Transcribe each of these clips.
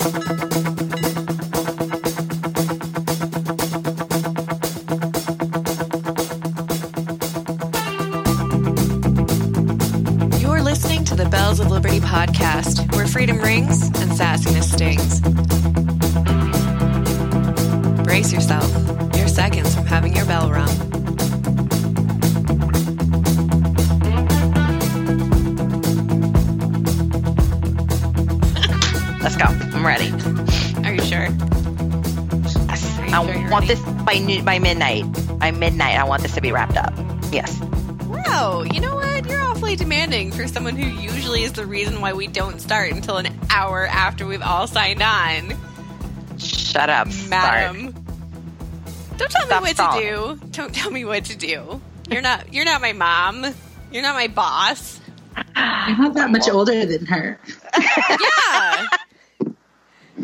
You're listening to the Bells of Liberty podcast, where freedom rings and sassiness stings. Brace yourself. You're seconds from having your bell rung. Want this by noon, by midnight. By midnight, I want this to be wrapped up. Yes. Wow, you know what? You're awfully demanding for someone who usually is the reason why we don't start until an hour after we've all signed on. Shut up. Start. Madam. Don't tell Stop me what stalling. to do. Don't tell me what to do. You're not you're not my mom. You're not my boss. You're not that much older than her. Yeah.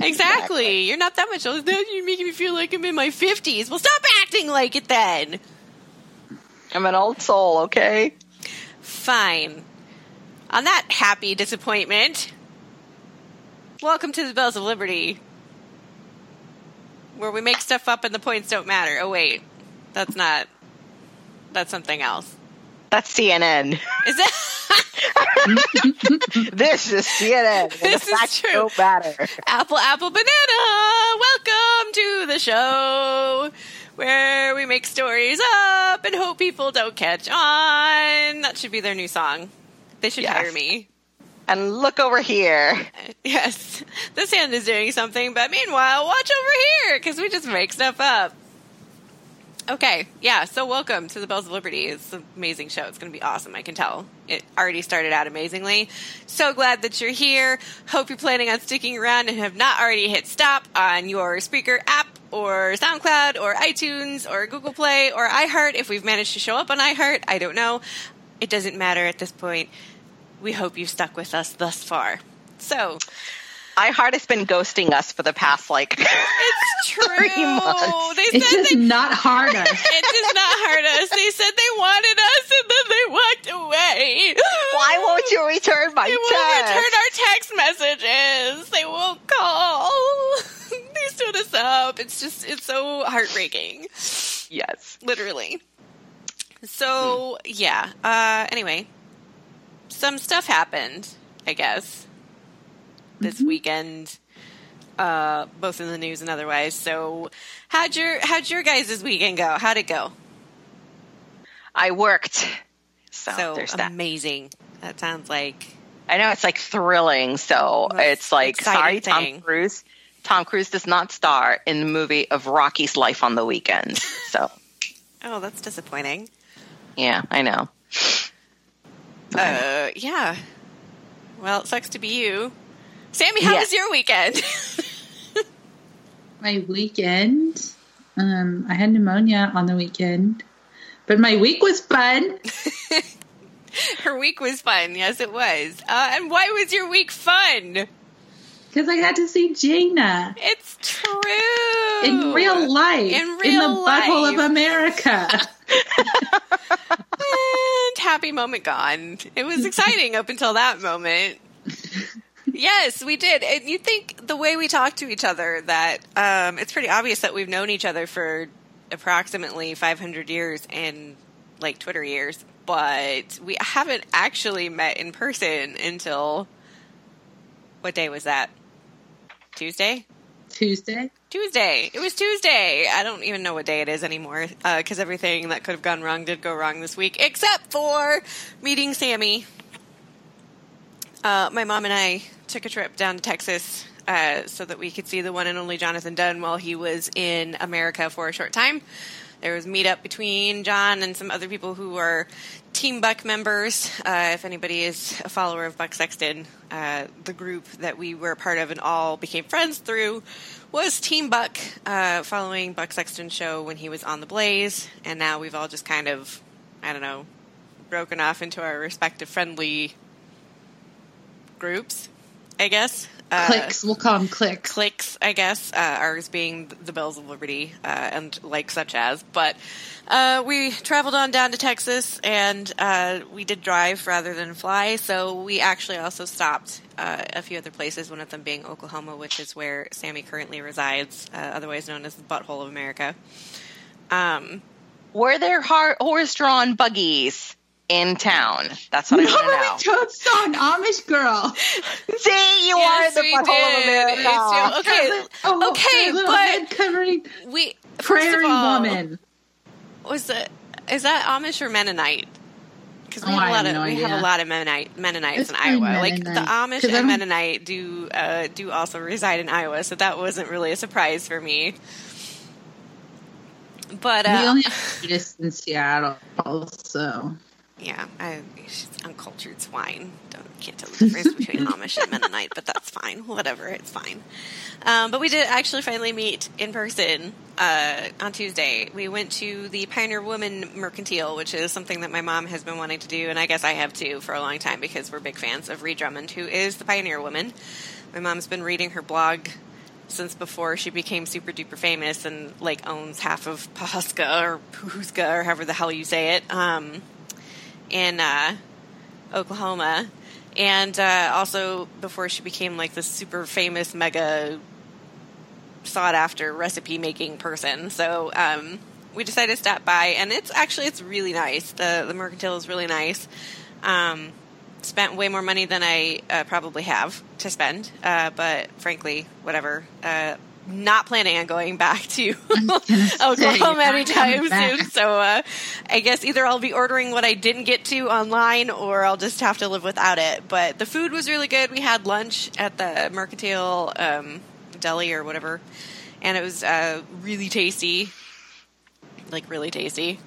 Exactly. You're not that much older. Now you're making me feel like I'm in my fifties. Well stop acting like it then. I'm an old soul, okay? Fine. On that happy disappointment, welcome to the Bells of Liberty, where we make stuff up and the points don't matter. Oh, wait. That's not. That's something else. That's CNN. Is it? this is CNN. This is true. don't matter. apple, apple, banana! Welcome to the show where we make stories up and hope people don't catch on. That should be their new song. They should Yes. hire me. And look over here. Yes, this hand is doing something, but meanwhile, watch over here because we just make stuff up. Okay, yeah, so welcome to the Bells of Liberty. It's an amazing show. It's going to be awesome, I can tell. It already started out amazingly. So glad that you're here. Hope you're planning on sticking around and have not already hit stop on your speaker app or SoundCloud or iTunes or Google Play or iHeart if we've managed to show up on iHeart. I don't know. It doesn't matter at this point. We hope you've stuck with us thus far. So, iHeart has been ghosting us for the past, like, It's true. Three months. They It said does they, not hard us. it does not hurt us. They said they wanted us and then they walked away. why won't you return my They text? won't return our text messages. They won't call. they stood us up. It's just, it's so heartbreaking. yes. Literally. So, yeah. Uh, anyway, some stuff happened, I guess, this weekend, uh, both in the news and otherwise. So, how'd your how'd your guys' weekend go? How'd it go? I worked. So, so there's that. amazing. That sounds like I know it's like thrilling. So That's it's like, sorry, exciting thing. Tom Cruise. Tom Cruise does not star in the movie of Rocky's life on the weekend. So oh, that's disappointing. yeah, I know. Uh, yeah. Well, it sucks to be you, Sammy. How Yeah. was your weekend? My weekend, um, I had pneumonia on the weekend, but my week was fun. Her week was fun. Yes, it was. Uh, and why was your week fun? Because I got to see Jaina It's true. in real life, In in real the butthole of America. And happy moment gone. It was exciting up until that moment. Yes, we did. And you think the way we talk to each other that um, it's pretty obvious that we've known each other for approximately 500 years and like Twitter years, but we haven't actually met in person until what day was that? Tuesday? Tuesday. Tuesday. It was Tuesday. I don't even know what day it is anymore because everything that could have gone wrong did go wrong this week, except for meeting Sammy. Uh, my mom and I took a trip down to Texas uh, so that we could see the one and only Jonathan Dunn while he was in America for a short time. There was meetup between John and some other people who are Team Buck members. Uh, if anybody is a follower of Buck Sexton, uh, the group that we were part of and all became friends through was Team Buck, uh, following Buck Sexton's show when he was on the Blaze, and now we've all just kind of, I don't know, broken off into our respective friendly groups, I guess. uh, clicks. We'll call them clicks. clicks, I guess. Uh, ours being the Bells of Liberty uh, and like such as. But uh, we traveled on down to Texas, and uh, we did drive rather than fly. So we actually also stopped uh, a few other places. One of them being Oklahoma, which is where Sammy currently resides, uh, otherwise known as the butthole of America. Um, Were there horse-drawn buggies in town? That's what I want Nobody to know. totes on Amish girl. See, you Yes, are the we butthole of. America. It's true. Okay, Oh, okay, her little but- head covering we first of prairie all, woman. was it is that Amish or Mennonite? Because we Oh, have I a lot of no we have a lot of Mennonite Mennonites It's in probably Iowa. Like the Amish Amish 'Cause I and Mennonite do uh, do also reside in Iowa, so that wasn't really a surprise for me. But we uh, only have Buddhists in Seattle, also. Yeah, I, she's uncultured swine. Don't, can't tell the difference between Amish and Mennonite, but that's fine. Whatever, it's fine. Um, but we did actually finally meet in person uh, on Tuesday. We went to the Pioneer Woman Mercantile, which is something that my mom has been wanting to do, and I guess I have too for a long time because we're big fans of Ree Drummond, who is the Pioneer Woman. My mom's been reading her blog since before she became super duper famous and like owns half of Pawhuska or Pawhuska or however the hell you say it um, in uh, Oklahoma. And uh, also before she became like this super famous, mega sought after recipe making person. So um, we decided to stop by, and it's actually it's really nice. The the mercantile is really nice. Um, spent way more money than I uh, probably have to spend, uh, but frankly, whatever. Uh, not planning on going back to Oklahoma anytime soon. So uh, I guess either I'll be ordering what I didn't get to online, or I'll just have to live without it. But the food was really good. We had lunch at the Mercantile um, Deli or whatever, and it was uh, really tasty, like really tasty.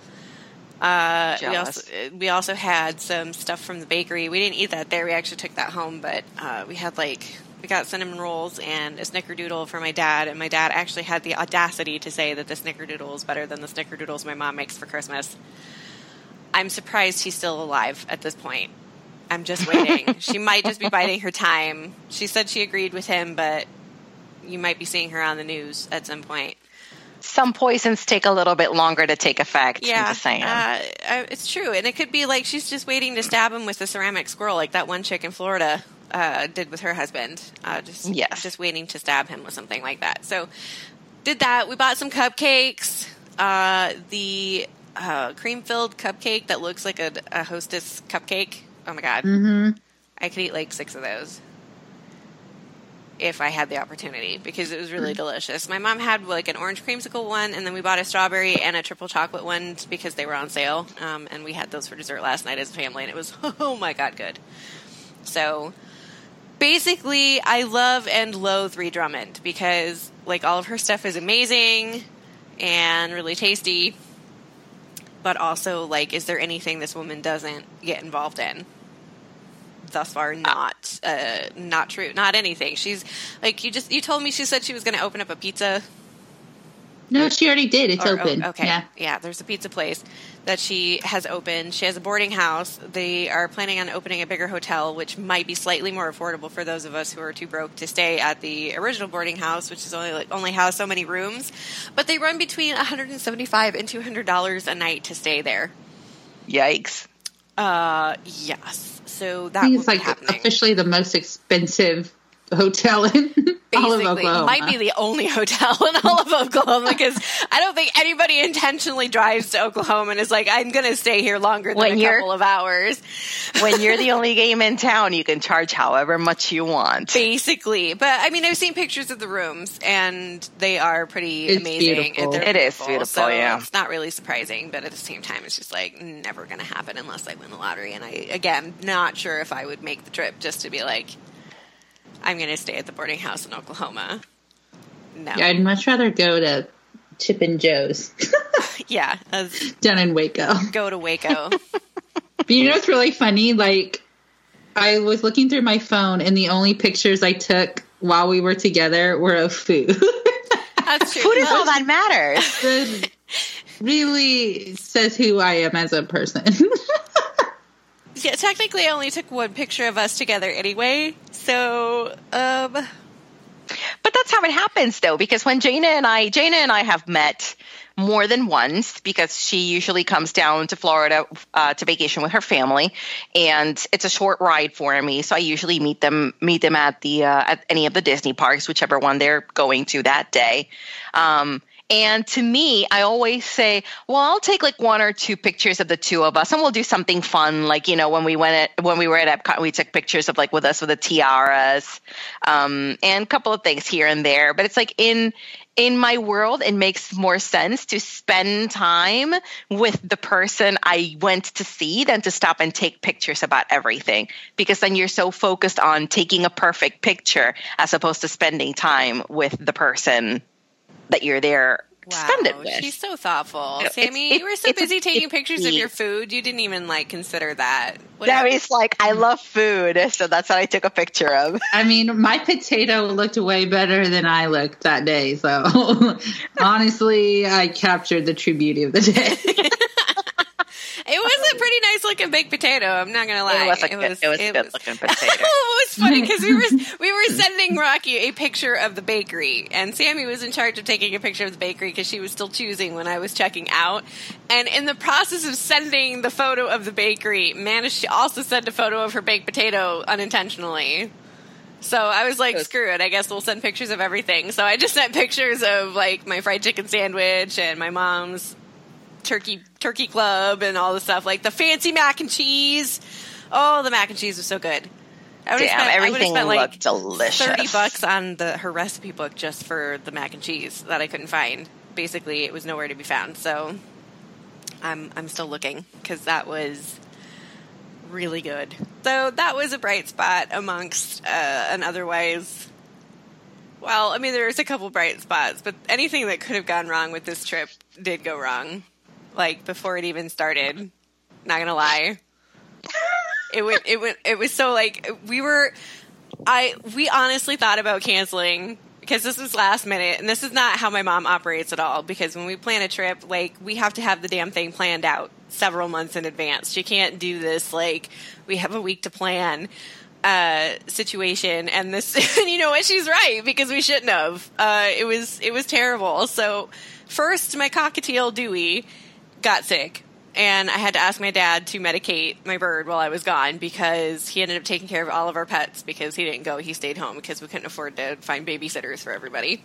Uh, we also we also had some stuff from the bakery. We didn't eat that there. We actually took that home, but uh, we had like we got cinnamon rolls and a snickerdoodle for my dad. And my dad actually had the audacity to say that the snickerdoodle is better than the snickerdoodles my mom makes for Christmas. I'm surprised he's still alive at this point. I'm just waiting. she might just be biding her time. She said she agreed with him, but you might be seeing her on the news at some point. Some poisons take a little bit longer to take effect. Yeah, I'm just saying. Uh, it's true, and it could be like she's just waiting to stab him with a ceramic squirrel, like that one chick in Florida uh, did with her husband. Uh, just Yes. just waiting to stab him with something like that. So did that. We bought some cupcakes. Uh, the uh, cream filled cupcake that looks like a, a hostess cupcake. Oh my god, Mm-hmm. I could eat like six of those if I had the opportunity because it was really delicious. My mom had like an orange creamsicle one, and then we bought a strawberry and a triple chocolate one because they were on sale. Um, and we had those for dessert last night as a family, and it was oh my god good. So basically, I love and loathe Ree Drummond because like all of her stuff is amazing and really tasty. But also, like, is there anything this woman doesn't get involved in? thus far not uh, not true not anything she's like you just you told me she said she was going to open up a pizza No, she already did. It's or- oh, open. okay Yeah. yeah, there's a pizza place that she has opened she has a boarding house they are planning on opening a bigger hotel which might be slightly more affordable for those of us who are too broke to stay at the original boarding house which is only like only has so many rooms but they run between 175 and 200 dollars a night to stay there Yikes. uh yes so I that think it's like happening officially the most expensive hotel in all of basically Oklahoma. might be the only hotel in all of Oklahoma because I don't think anybody intentionally drives to Oklahoma and is like, I'm going to stay here longer than When a couple of hours. When you're the only game in town, you can charge however much you want. Basically, but I mean, I've seen pictures of the rooms and they are pretty It's amazing. beautiful. They're It is beautiful, so yeah. It's not really surprising, but at the same time, it's just like never going to happen unless I win the lottery. And I, again, not sure if I would make the trip just to be like, I'm going to stay at the boarding house in Oklahoma. No. Yeah, I'd much rather go to Chip and Jo's Yeah, as down in Waco. go to Waco. But you know what's really funny? Like, I was looking through my phone, and the only pictures I took while we were together were of food. That's true. Food is all that matters. It really says who I am as a person. Yeah, technically, I only took one picture of us together anyway. So, um, But that's how it happens, though, because when Jana and I, Jana and I have met more than once because she usually comes down to Florida uh, to vacation with her family, and it's a short ride for me. So I usually meet them meet them at the uh, at any of the Disney parks, whichever one they're going to that day. Um, and to me, I always say, well, I'll take like one or two pictures of the two of us and we'll do something fun. Like, you know, when we went at, when we were at Epcot, we took pictures of like with us with the tiaras, um, and a couple of things here and there. But it's like in, in my world, it makes more sense to spend time with the person I went to see than to stop and take pictures about everything. Because then you're so focused on taking a perfect picture as opposed to spending time with the person that you're there to spend it wow, with. she's so thoughtful. It's- Sammy, it- you were so it's a- busy taking it's pictures of your food, you didn't even like consider that. That is like I love food, so that's what I took a picture of. I mean, my potato looked way better than I looked that day. So honestly, I captured the true beauty of the day. It was a pretty nice looking baked potato. I'm not gonna lie. It was a good, it was a good looking potato. it was funny because we were we were sending Rocky a picture of the bakery, and Sammy was in charge of taking a picture of the bakery because she was still choosing when I was checking out. And in the process of sending the photo of the bakery, managed to also send a photo of her baked potato unintentionally. So I was like, screw it. I guess we'll send pictures of everything. So I just sent pictures of like my fried chicken sandwich and my mom's turkey turkey club and all the stuff like the fancy mac and cheese. Oh, the mac and cheese was so good. I would've Damn, spent- I everything spent, like, looked delicious. Thirty bucks on the her recipe book just for the mac and cheese that I couldn't find. Basically, it was nowhere to be found. So I'm I'm still looking because that was really good. So that was a bright spot amongst uh, an otherwise. Well, I mean, there's a couple bright spots, but anything that could have gone wrong with this trip did go wrong. Like before it even started. Not gonna lie. It went. It went. It was so like we were. I we honestly thought about canceling because this was last minute, and this is not how my mom operates at all. Because when we plan a trip, like we have to have the damn thing planned out several months in advance. She can't do this like we have a week to plan uh situation and this and you know what she's right because we shouldn't have uh it was it was terrible so first my cockatiel dewey got sick and I had to ask my dad to medicate my bird while I was gone because he ended up taking care of all of our pets because he didn't go. He stayed home because we couldn't afford to find babysitters for everybody.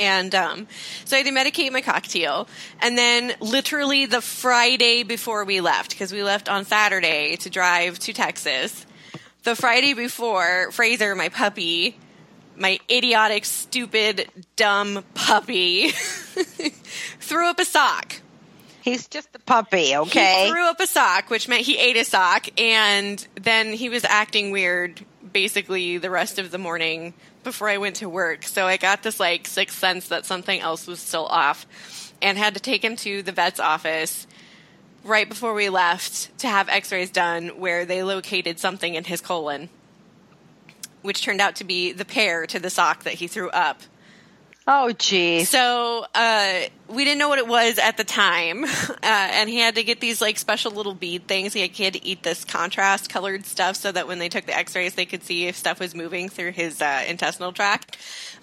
And um, so I had to medicate my cockatiel. And then, literally, the Friday before we left, because we left on Saturday to drive to Texas, the Friday before, Fraser, my puppy, my idiotic, stupid, dumb puppy, threw up a sock. He's just a puppy, okay? He threw up a sock, which meant he ate a sock, and then he was acting weird basically the rest of the morning before I went to work. So I got this like sixth sense that something else was still off and had to take him to the vet's office right before we left to have x rays done where they located something in his colon, which turned out to be the pair to the sock that he threw up. Oh, geez. So uh, we didn't know what it was at the time, uh, and he had to get these like special little bead things. He had, he had to eat this contrast colored stuff so that when they took the X-rays, they could see if stuff was moving through his uh, intestinal tract.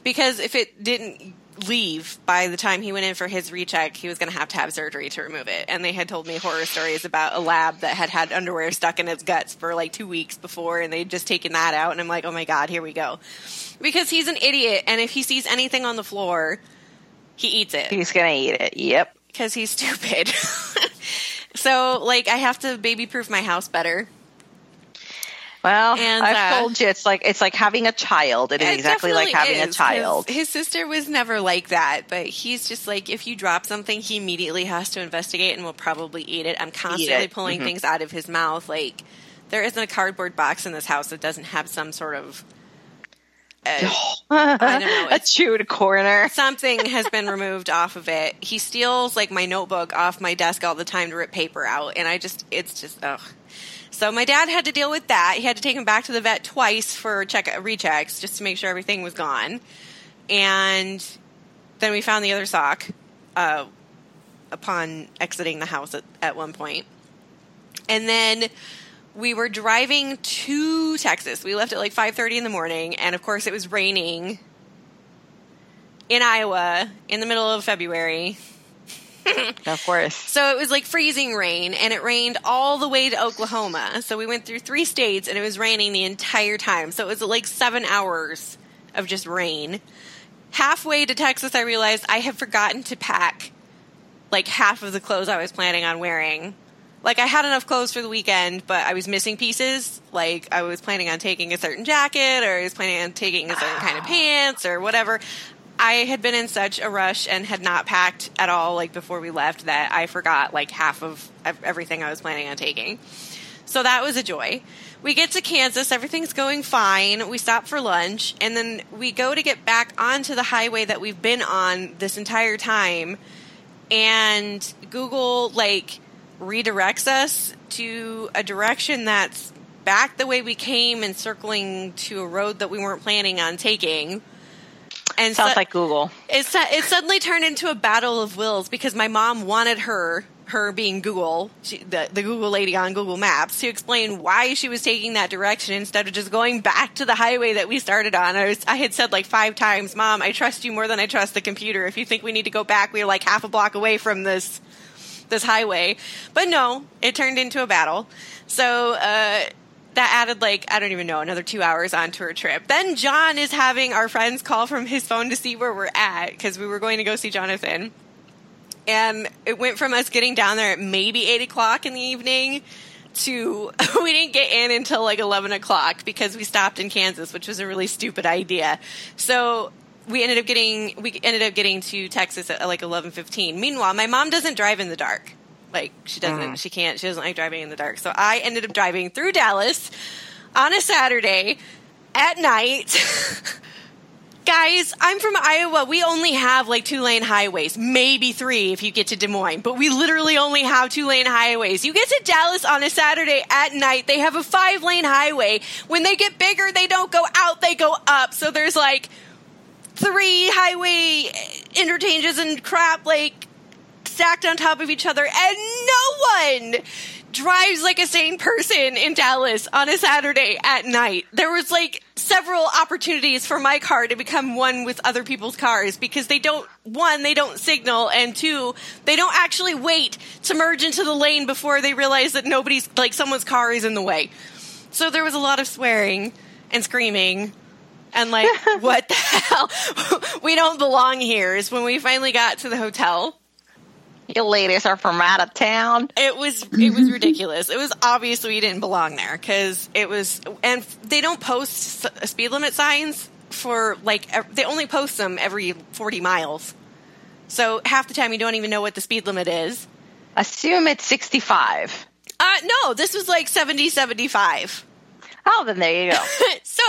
Because if it didn't leave by the time he went in for his recheck, he was going to have to have surgery to remove it. And they had told me horror stories about a lab that had had underwear stuck in its guts for like two weeks before, and they'd just taken that out. And I'm like, oh my god, here we go. Because he's an idiot, and if he sees anything on the floor, he eats it He's going to eat it. Yep. because he's stupid. so, like, I have to baby proof my house better. Well, And, I've uh, told you it's like it's like having a child. It is It exactly like having a child. His sister was never like that, but he's just like, if you drop something, he immediately has to investigate and will probably eat it. I'm constantly it. pulling Mhm. things out of his mouth. Like, there isn't a cardboard box in this house that doesn't have some sort of. Uh, I don't know. a chewed corner. something has been removed off of it. He steals like my notebook off my desk all the time to rip paper out, and I just it's just ugh. So my dad had to deal with that. He had to take him back to the vet twice for check rechecks just to make sure everything was gone. And then we found the other sock uh, upon exiting the house at, at one point. And then we were driving to Texas. We left at like 5:30 in the morning and of course it was raining in Iowa in the middle of February. of course. So it was like freezing rain and it rained all the way to Oklahoma. So we went through 3 states and it was raining the entire time. So it was like 7 hours of just rain. Halfway to Texas I realized I had forgotten to pack like half of the clothes I was planning on wearing like I had enough clothes for the weekend, but I was missing pieces. Like I was planning on taking a certain jacket, or I was planning on taking a certain kind of ah. pants, or whatever. I had been in such a rush and had not packed at all, like before we left, that I forgot like half of everything I was planning on taking. So that was a joy. We get to Kansas, everything's going fine. We stop for lunch, and then we go to get back onto the highway that we've been on this entire time. And Google, like, redirects us to a direction that's back the way we came and circling to a road that we weren't planning on taking. And sounds so, like Google. It, it suddenly turned into a battle of wills because my mom wanted her, her being Google, she, the, the Google lady on Google Maps, to explain why she was taking that direction instead of just going back to the highway that we started on. I, was, I had said like five times, Mom, I trust you more than I trust the computer. If you think we need to go back, we are like half a block away from this this highway. But no, it turned into a battle. So uh, that added like I don't even know another two hours onto our trip. Then John is having our friends call from his phone to see where we're at because we were going to go see Jonathan. And it went from us getting down there at maybe eight o'clock in the evening to we didn't get in until like 11 o'clock because we stopped in Kansas, which was a really stupid idea. So we ended up getting we ended up getting to Texas at like eleven fifteen. Meanwhile, my mom doesn't drive in the dark. Like she doesn't, mm. she can't, she doesn't like driving in the dark. So I ended up driving through Dallas on a Saturday at night. Guys, I'm from Iowa. We only have like two lane highways, maybe three if you get to Des Moines, but we literally only have two lane highways. You get to Dallas on a Saturday at night, they have a five lane highway. When they get bigger, they don't go out, they go up. So there's like three highway interchanges and crap like stacked on top of each other, and no one drives like a sane person in Dallas on a Saturday at night. There was like several opportunities for my car to become one with other people's cars because they don't one they don't signal and two they don't actually wait to merge into the lane before they realize that nobody's like someone's car is in the way. So there was a lot of swearing and screaming and like, what the hell? we don't belong here. Is when we finally got to the hotel. You ladies are from out of town. It was it was ridiculous. It was obvious we didn't belong there because it was, and they don't post speed limit signs for like they only post them every forty miles. So half the time you don't even know what the speed limit is. Assume it's sixty five. Uh, no, this was like 70, 75. Oh, then there you go. so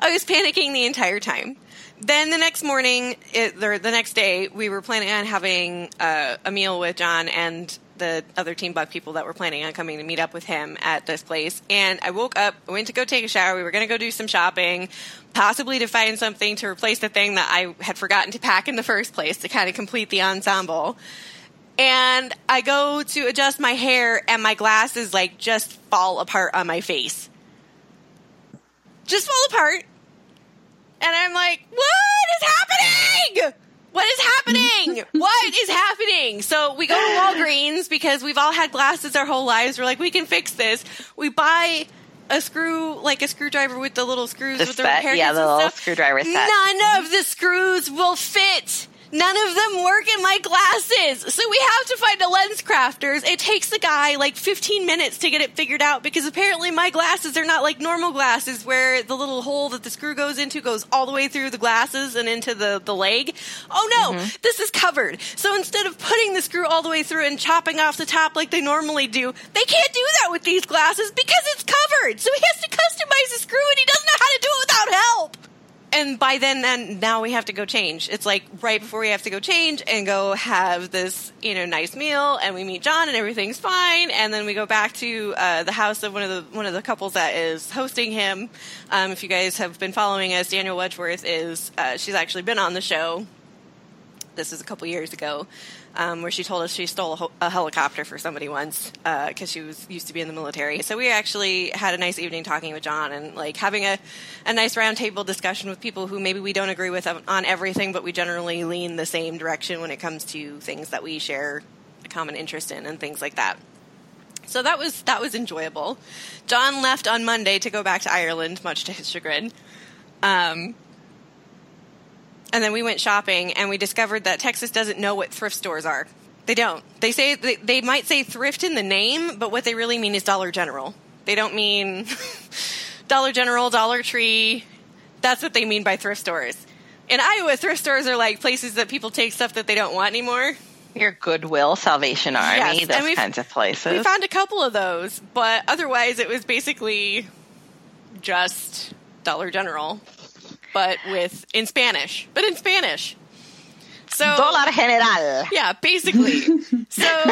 I was panicking the entire time. Then the next morning, it, the, the next day, we were planning on having uh, a meal with John and the other Team Buck people that were planning on coming to meet up with him at this place. And I woke up, went to go take a shower. We were going to go do some shopping, possibly to find something to replace the thing that I had forgotten to pack in the first place to kind of complete the ensemble. And I go to adjust my hair, and my glasses like just fall apart on my face just fall apart. And I'm like, what is happening? What is happening? what is happening? So we go to Walgreens because we've all had glasses our whole lives. We're like, we can fix this. We buy a screw, like a screwdriver with the little screws the with the repair yeah, the little stuff. screwdriver set. None of the screws will fit. None of them work in my glasses. So we have to find a LensCrafters. It takes the guy like 15 minutes to get it figured out because apparently my glasses are not like normal glasses where the little hole that the screw goes into goes all the way through the glasses and into the, the leg. Oh no, mm-hmm. this is covered. So instead of putting the screw all the way through and chopping off the top like they normally do, they can't do that with these glasses because it's covered. So he has to customize the screw and he doesn't know how to do it without help and by then then now we have to go change. It's like right before we have to go change and go have this you know nice meal and we meet john and everything's fine. And then we go back to uh, the house of one of the one of the couples that is hosting him. Um, if you guys have been following us danielle wedgeworth is uh, she's actually been on the show. This is a couple years ago um, where she told us she stole a, ho- a helicopter for somebody once because uh, she was used to be in the military. So we actually had a nice evening talking with John and like having a, a nice roundtable discussion with people who maybe we don't agree with on everything, but we generally lean the same direction when it comes to things that we share a common interest in and things like that. So that was that was enjoyable. John left on Monday to go back to Ireland, much to his chagrin. Um, and then we went shopping and we discovered that Texas doesn't know what thrift stores are. They don't. They say they, they might say thrift in the name, but what they really mean is Dollar General. They don't mean Dollar General, Dollar Tree. That's what they mean by thrift stores. In Iowa, thrift stores are like places that people take stuff that they don't want anymore. Your Goodwill, Salvation Army, yes, those kinds of places. We found a couple of those, but otherwise it was basically just Dollar General but with in Spanish, but in Spanish. So Dollar General. Yeah, basically. so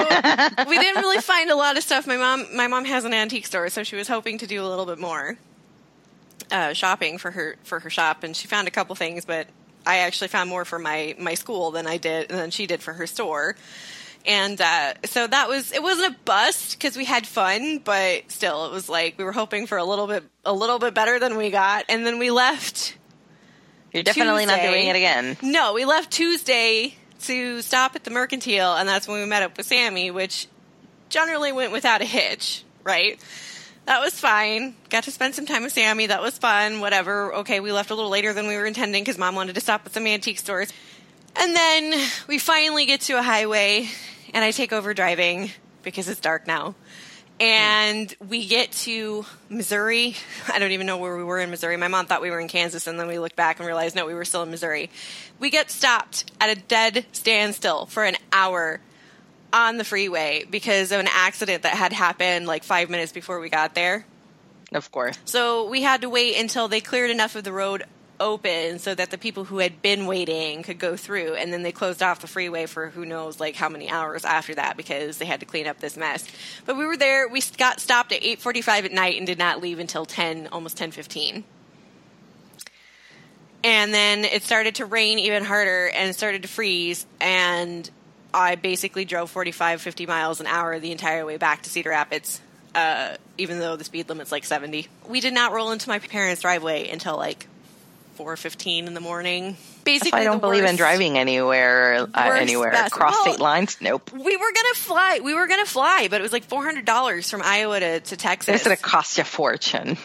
we didn't really find a lot of stuff. My mom, my mom has an antique store, so she was hoping to do a little bit more uh, shopping for her for her shop, and she found a couple things. But I actually found more for my my school than I did than she did for her store. And uh, so that was it wasn't a bust because we had fun, but still it was like we were hoping for a little bit a little bit better than we got, and then we left you're definitely Tuesday. not doing it again. No, we left Tuesday to stop at the Mercantile, and that's when we met up with Sammy, which generally went without a hitch, right? That was fine. Got to spend some time with Sammy. That was fun. Whatever. Okay, we left a little later than we were intending because mom wanted to stop at some antique stores. And then we finally get to a highway, and I take over driving because it's dark now and we get to Missouri. I don't even know where we were in Missouri. My mom thought we were in Kansas, and then we looked back and realized no, we were still in Missouri. We get stopped at a dead standstill for an hour on the freeway because of an accident that had happened like five minutes before we got there. Of course. So we had to wait until they cleared enough of the road open so that the people who had been waiting could go through. And then they closed off the freeway for who knows like how many hours after that because they had to clean up this mess. But we were there. We got stopped at 8.45 at night and did not leave until 10 almost 10.15 and then it started to rain even harder and it started to freeze. And i basically drove 45 50 miles an hour the entire way back to cedar rapids uh, even though the speed limit's like 70 we did not roll into my parents driveway until like four fifteen in the morning. Basically, I don't believe worst, in driving anywhere uh, anywhere best. across well, state lines. Nope. We were gonna fly. We were gonna fly, but it was like four hundred dollars from Iowa to, to Texas. It's gonna cost you a fortune.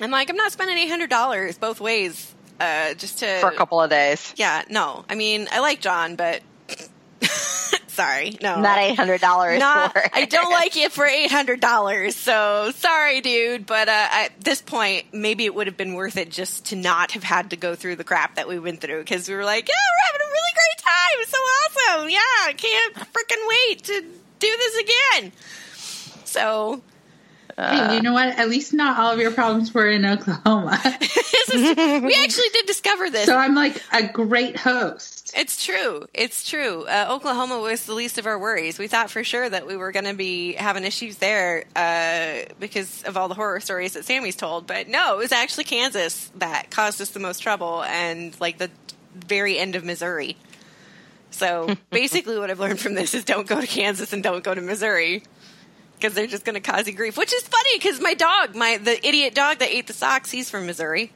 I'm like, I'm not spending eight hundred dollars both ways, uh, just to for a couple of days. Yeah, no. I mean, I like John, but sorry, no, not eight hundred dollars. No. I don't like it for eight hundred dollars. So sorry, dude. But uh, at this point, maybe it would have been worth it just to not have had to go through the crap that we went through because we were like, yeah, we're having a really great time. It's so awesome. Yeah, I can't freaking wait to do this again. So uh, hey, you know what? At least not all of your problems were in Oklahoma. we actually did discover this. So I'm like a great host. It's true. It's true. Uh, Oklahoma was the least of our worries. We thought for sure that we were going to be having issues there uh, because of all the horror stories that Sammy's told. But no, it was actually Kansas that caused us the most trouble and like the very end of Missouri. So basically, what I've learned from this is don't go to Kansas and don't go to Missouri because they're just going to cause you grief. Which is funny because my dog, my the idiot dog that ate the socks, he's from Missouri.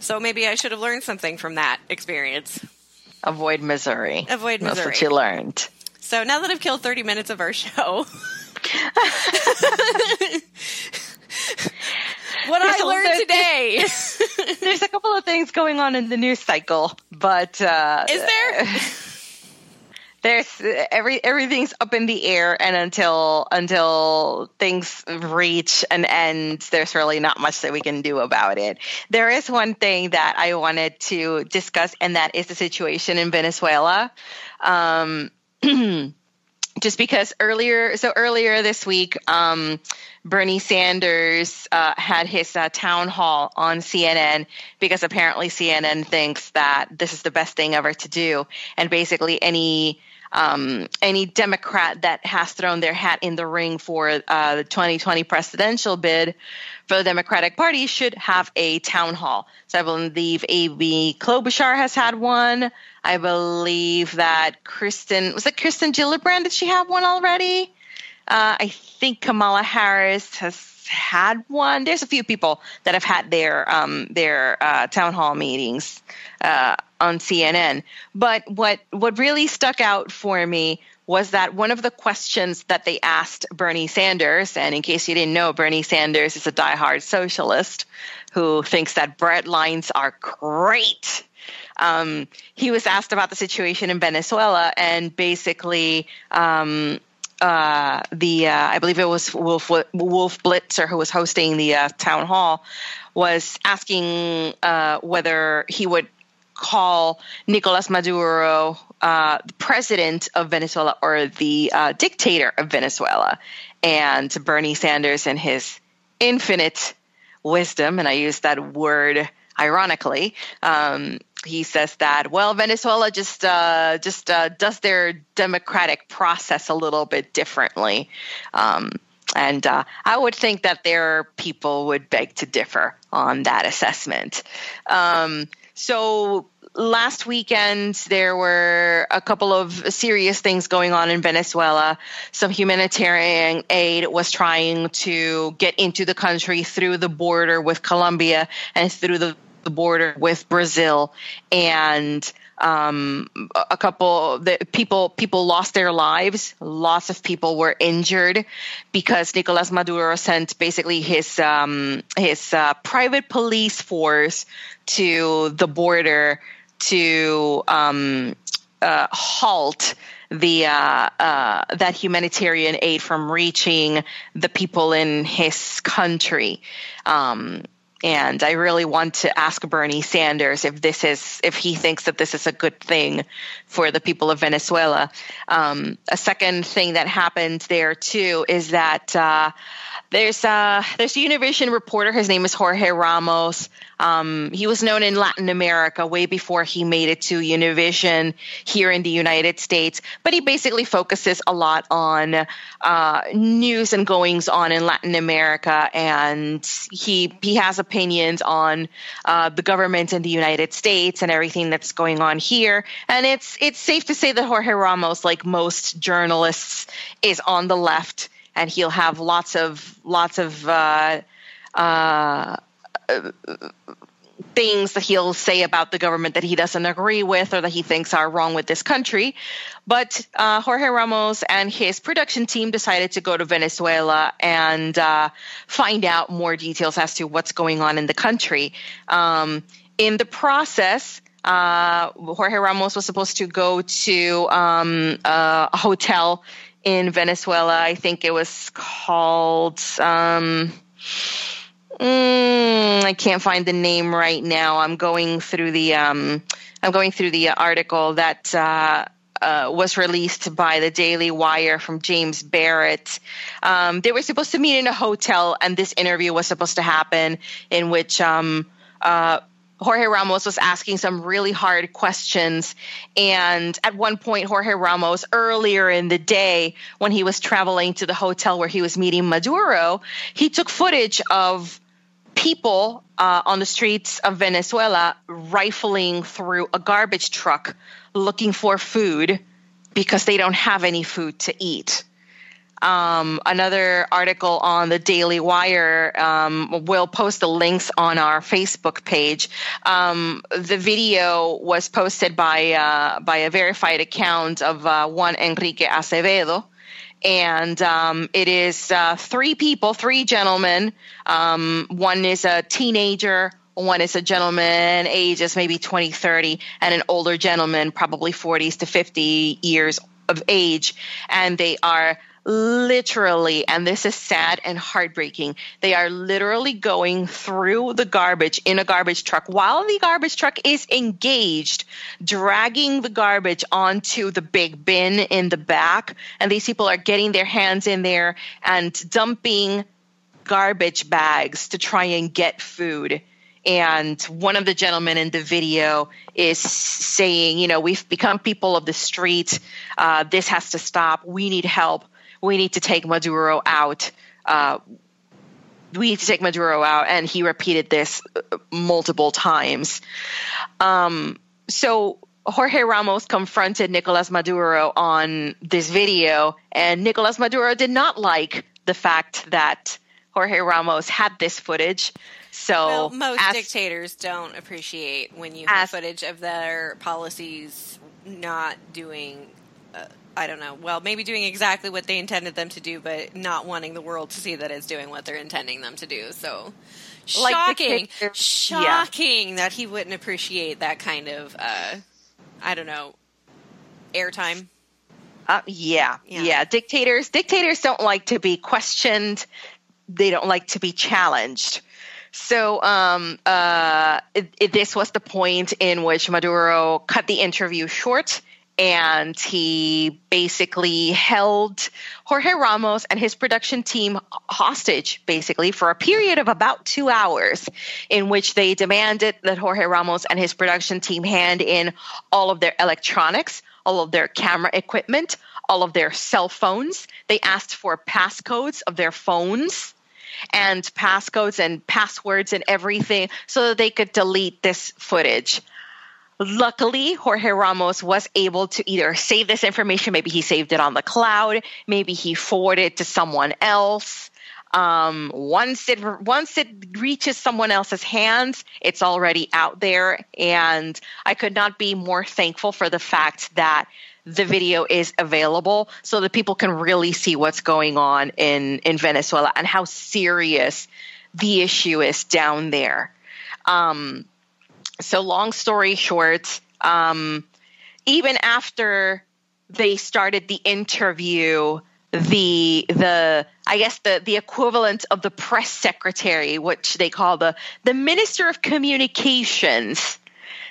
So maybe I should have learned something from that experience. Avoid Missouri. Avoid Missouri. That's what you learned. So now that I've killed 30 minutes of our show, what I learned today. There's a couple of things going on in the news cycle, but uh, is there? there's every everything's up in the air and until until things reach an end there's really not much that we can do about it. There is one thing that i wanted to discuss and that is the situation in venezuela. Um, just because earlier so earlier this week um, bernie sanders uh, had his uh, town hall on cnn because apparently cnn thinks that this is the best thing ever to do. And basically any um, any Democrat that has thrown their hat in the ring for uh, the 2020 presidential bid for the Democratic Party should have a town hall. So I believe Amy Klobuchar has had one. I believe that Kristen was it Kristen Gillibrand? Did she have one already? Uh, I think Kamala Harris has had one. There's a few people that have had their um, their uh, town hall meetings uh, on CNN. But what what really stuck out for me was that one of the questions that they asked Bernie Sanders, and in case you didn't know, Bernie Sanders is a diehard socialist who thinks that bread lines are great. Um, he was asked about the situation in Venezuela, and basically, um, uh, the uh, I believe it was Wolf Wolf Blitzer who was hosting the uh, town hall was asking uh, whether he would call Nicolas Maduro uh, the president of Venezuela or the dictator of Venezuela, and Bernie Sanders and his infinite wisdom, and I use that word ironically, um, he says that well, Venezuela just uh, just uh, does their democratic process a little bit differently. Um, and uh, I would think that their people would beg to differ on that assessment. Um, so last weekend there were a couple of serious things going on in Venezuela. Some humanitarian aid was trying to get into the country through the border with Colombia and through the the border with Brazil, and um, a couple the people people lost their lives. Lots of people were injured because Nicolas Maduro sent basically his um, his uh, private police force to the border to um, uh, halt the uh, uh, that humanitarian aid from reaching the people in his country. Um, and I really want to ask Bernie Sanders if this is if he thinks that this is a good thing for the people of Venezuela. Um, a second thing that happened there too is that uh, there's uh, there's a Univision reporter. His name is Jorge Ramos. Um, he was known in Latin America way before he made it to Univision here in the United States. But he basically focuses a lot on uh, news and goings on in Latin America, and he he has opinions on uh, the government in the United States and everything that's going on here. And it's it's safe to say that Jorge Ramos, like most journalists, is on the left, and he'll have lots of lots of. Uh, uh, things that he'll say about the government that he doesn't agree with or that he thinks are wrong with this country. But uh, Jorge Ramos and his production team decided to go to Venezuela and uh, find out more details as to what's going on in the country. Um, in the process, uh, Jorge Ramos was supposed to go to um, a hotel in Venezuela. I think it was called. Um, Mm, I can't find the name right now. I'm going through the um, I'm going through the article that uh, uh, was released by the Daily Wire from James Barrett. Um, they were supposed to meet in a hotel, and this interview was supposed to happen, in which um, uh, Jorge Ramos was asking some really hard questions. And at one point, Jorge Ramos, earlier in the day, when he was traveling to the hotel where he was meeting Maduro, he took footage of people uh, on the streets of Venezuela rifling through a garbage truck looking for food because they don't have any food to eat. Um, another article on the Daily Wire. Um, we'll post the links on our Facebook page. Um, the video was posted by uh, by a verified account of uh, Juan Enrique Acevedo, and um, it is uh, three people, three gentlemen. Um, one is a teenager, one is a gentleman, ages maybe 20, 30, and an older gentleman, probably 40s to 50 years of age. And they are literally, and this is sad and heartbreaking, they are literally going through the garbage in a garbage truck while the garbage truck is engaged, dragging the garbage onto the big bin in the back. And these people are getting their hands in there and dumping garbage bags to try and get food and one of the gentlemen in the video is saying, you know, we've become people of the street. Uh, this has to stop. We need help. We need to take Maduro out. Uh, we need to take Maduro out. And he repeated this uh, multiple times. Um, so Jorge Ramos confronted Nicolas Maduro on this video, and Nicolas Maduro did not like the fact that Jorge Ramos had this footage. So Well, most as- dictators don't appreciate when you as- have footage of their policies not doing. Uh, I don't know. Well, maybe doing exactly what they intended them to do, but not wanting the world to see that it's doing what they're intending them to do. So Like shocking, dictators- yeah. shocking that he wouldn't appreciate that kind of. Uh, I don't know. Airtime. Uh, yeah, Yeah. yeah, Dictators, dictators don't like to be questioned. They don't like to be challenged. So um, uh, it, it- this was the point in which Maduro cut the interview short, and he basically held Jorge Ramos and his production team hostage, basically for a period of about two hours, in which they demanded that Jorge Ramos and his production team hand in all of their electronics, all of their camera equipment, all of their cell phones. They asked for passcodes of their phones and passcodes and passwords and everything so that they could delete this footage. Luckily, Jorge Ramos was able to either save this information, maybe he saved it on the cloud, maybe he forwarded it to someone else. Um, once it once it reaches someone else's hands, it's already out there, and I could not be more thankful for the fact that the video is available so that people can really see what's going on in in Venezuela and how serious the issue is down there. Um, so long story short, um, even after they started the interview, the the I guess the the equivalent of the press secretary, which they call the the minister of communications,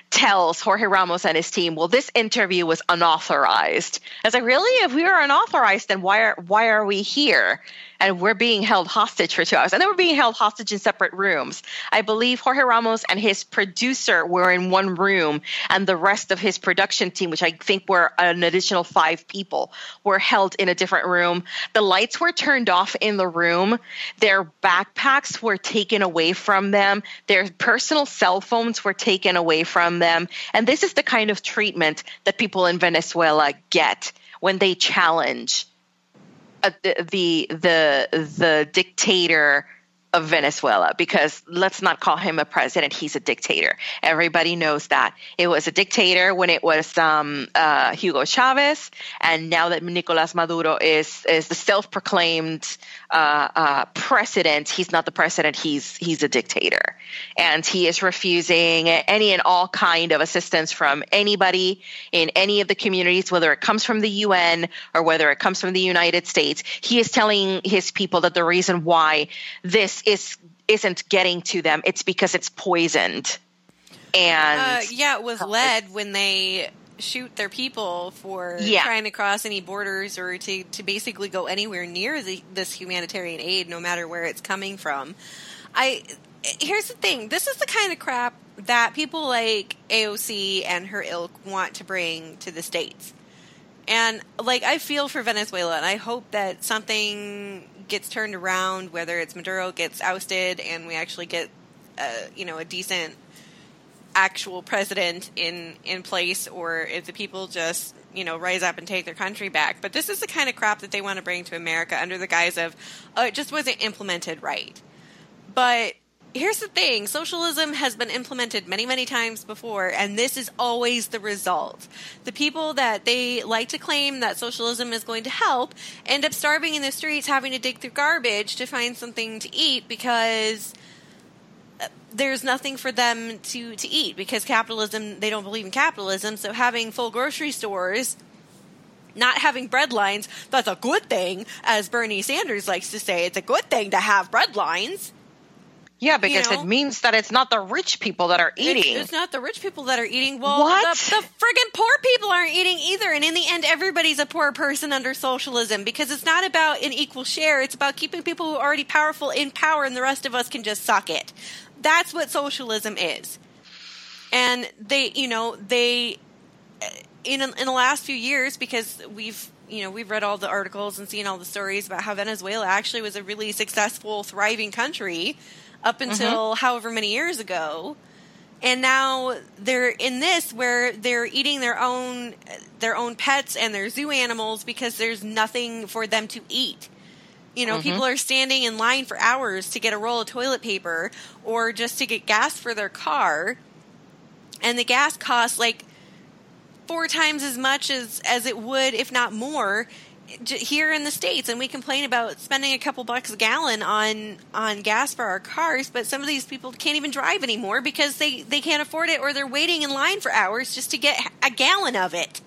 tells Jorge Ramos and his team, "Well, this interview was unauthorized." I was like, "Really? If we were unauthorized, then why are why are we here?" And we're being held hostage for two hours, and then we're being held hostage in separate rooms. I believe Jorge Ramos and his producer were in one room, and the rest of his production team, which I think were an additional five people, were held in a different room. The lights were turned off in the room. Their backpacks were taken away from them. Their personal cell phones were taken away from them. And this is the kind of treatment that people in Venezuela get when they challenge the, the the the dictator of Venezuela because let's not call him a president. He's a dictator. Everybody knows that. It was a dictator when it was um, uh, Hugo Chavez. And now that Nicolas Maduro is is the self-proclaimed uh, uh, president he's not the president. He's he's a dictator. And he is refusing any and all kind of assistance from anybody in any of the communities whether it comes from the UN or whether it comes from the United States. He is telling his people that the reason why this is isn't getting to them it's because it's poisoned. And Uh, yeah, it was lead when they shoot their people for Yeah. trying to cross any borders or to, to basically go anywhere near the, this humanitarian aid, no matter where it's coming from. I here's the thing: this is the kind of crap that people like AOC and her ilk want to bring to the states. And like I feel for Venezuela, and I hope that something gets turned around, whether it's Maduro gets ousted and we actually get, uh, you know, a decent actual president in in place or if the people just you know rise up and take their country back. But this is the kind of crap that they want to bring to america under the guise of oh it just wasn't implemented right. But here's the thing. Socialism has been implemented many many times before and this is always the result. The people that they like to claim that socialism is going to help end up starving in the streets having to dig through garbage to find something to eat because there's nothing for them to, to eat because capitalism they don't believe in capitalism so having full grocery stores not having bread lines that's a good thing as bernie sanders likes to say it's a good thing to have bread lines Yeah, because know? it means that it's not the rich people that are eating. It's, it's not the rich people that are eating. Well, What? the, the friggin' poor people aren't eating either. And in the end, everybody's a poor person under socialism because it's not about an equal share. It's about keeping people who are already powerful in power, and the rest of us can just suck it. That's what socialism is. And they, you know, they uh, in in the last few years because we've you know we've read all the articles and seen all the stories about how Venezuela actually was a really successful thriving country up mm-hmm. until however many years ago. And now they're in this where they're eating their own uh, their own pets and their zoo animals because there's nothing for them to eat you know people are standing in line for hours to get a roll of toilet paper or just to get gas for their car and the gas costs like four times as much as as it would, if not more, here in the states. And we complain about spending a couple bucks a gallon on on gas for our cars, but some of these people can't even drive anymore because they they can't afford it, or they're waiting in line for hours just to get a gallon of it.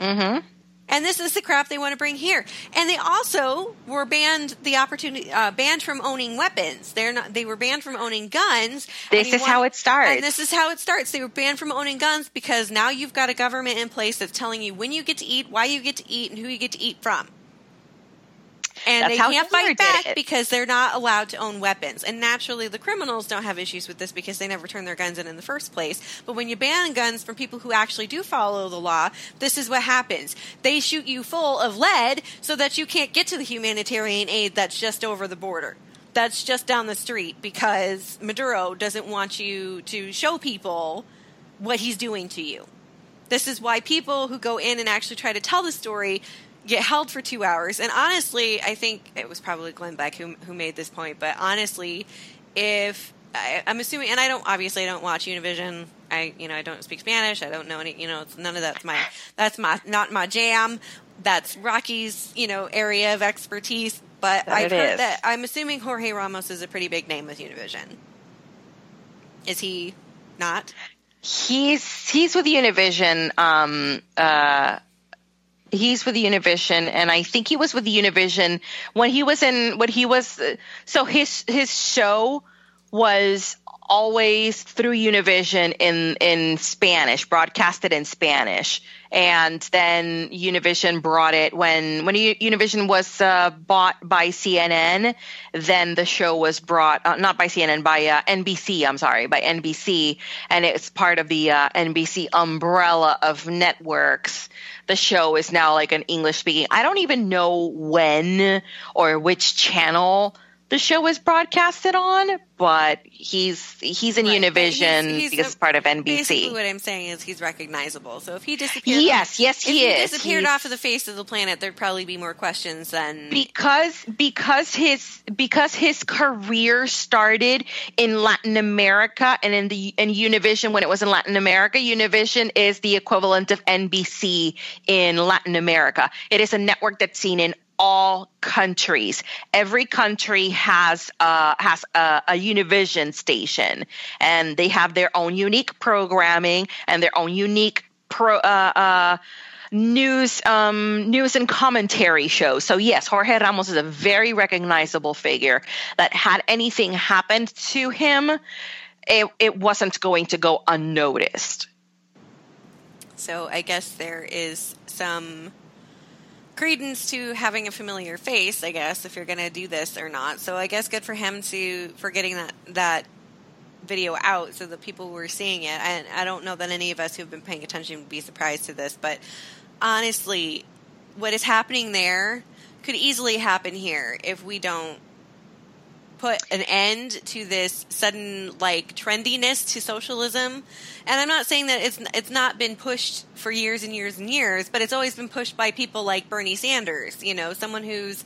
Mm-hmm. And this is the crap they want to bring here. And they also were banned the opportunity uh, banned from owning weapons. They're not. They were banned from owning guns. This is how it starts. And this is how it starts. They were banned from owning guns because now you've got a government in place that's telling you when you get to eat, why you get to eat, and who you get to eat from. And That's they can't fight back it. because they're not allowed to own weapons. And naturally, the criminals don't have issues with this because they never turn their guns in in the first place. But when you ban guns from people who actually do follow the law, this is what happens. They shoot you full of lead so that you can't get to the humanitarian aid that's just over the border. That's just down the street because Maduro doesn't want you to show people what he's doing to you. This is why people who go in and actually try to tell the story get held for two hours. And honestly, I think it was probably Glenn Beck who who made this point. But honestly, if I, I'm assuming, and I don't obviously I don't watch Univision. I you know I don't speak Spanish. I don't know any. You know, it's, none of that's my that's my not my jam. That's Rocky's you know area of expertise. But That I've heard is. that I'm assuming Jorge Ramos is a pretty big name with Univision. Is he not? He's he's with Univision. Um, uh, he's with Univision, and I think he was with Univision when he was in when he was. So his his show was always through Univision in in Spanish, broadcasted in Spanish, and then Univision brought it when when Univision was uh, bought by CNN. Then the show was brought uh, not by CNN by uh, NBC. I'm sorry, by NBC, and it's part of the uh, NBC umbrella of networks. The show is now like an English speaking. I don't even know when or which channel the show is broadcasted on, but he's he's in Right, Univision he's- he's because a- part of NBC. what I'm saying is he's recognizable. So if he disappeared, Yes, yes, if he he is. disappeared He's- off of the face of the planet, there'd probably be more questions than because because his because his career started in Latin America and in the in Univision when it was in Latin America Univision is the equivalent of NBC in Latin America it is a network that's seen in all countries every country has uh has a, a Univision station and they have their own unique programming and their own unique pro uh, uh news um, news and commentary show. So yes, Jorge Ramos is a very recognizable figure that had anything happened to him, it, it wasn't going to go unnoticed. So I guess there is some credence to having a familiar face, I guess, if you're going to do this or not. So I guess good for him to for getting that that video out so that people were seeing it. And I don't know that any of us who've been paying attention would be surprised to this, but honestly, what is happening there could easily happen here if we don't put an end to this sudden like trendiness to socialism. And I'm not saying that it's it's not been pushed for years and years and years, but it's always been pushed by people like Bernie Sanders, you know, someone who's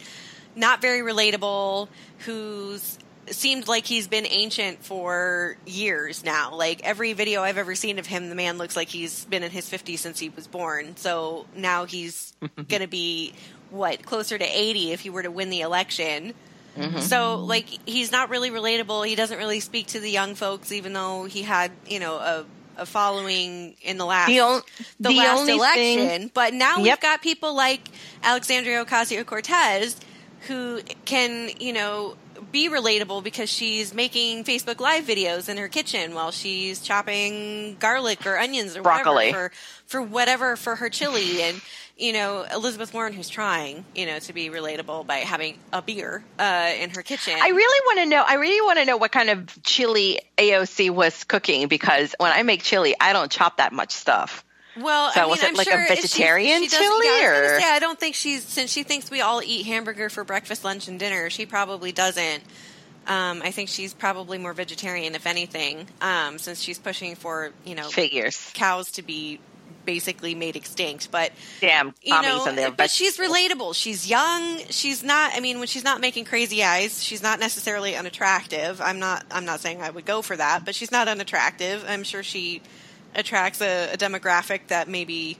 not very relatable, who's seemed like he's been ancient for years now. Like every video I've ever seen of him, the man looks like he's been in his 50s since he was born. So now he's going to be what closer to 80 if he were to win the election. Mm-hmm. So like he's not really relatable. He doesn't really speak to the young folks, even though he had you know a, a following in the last The on- the, the last election. thing- but now we've got people like Alexandria Ocasio Cortez who can you know be relatable because she's making Facebook Live videos in her kitchen while she's chopping garlic or onions or Broccoli. for for whatever for her chili and you know Elizabeth Warren who's trying you know to be relatable by having a beer uh, in her kitchen. I really want to know. I really want to know what kind of chili AOC was cooking because when I make chili, I don't chop that much stuff. Well, So I mean, was it I'm like a sure she- vegetarian she does- chili, yeah, I or- gonna say, I don't think she's since she thinks we all eat hamburger for breakfast, lunch, and dinner. She probably doesn't. Um, I think she's probably more vegetarian, if anything, um, since she's pushing for you know Figures. cows to be basically made extinct. But Damn you know, their but she's relatable. She's young. She's not. I mean, when she's not making crazy eyes, she's not necessarily unattractive. I'm not. I'm not saying I would go for that, but she's not unattractive. I'm sure she attracts a, a demographic that maybe.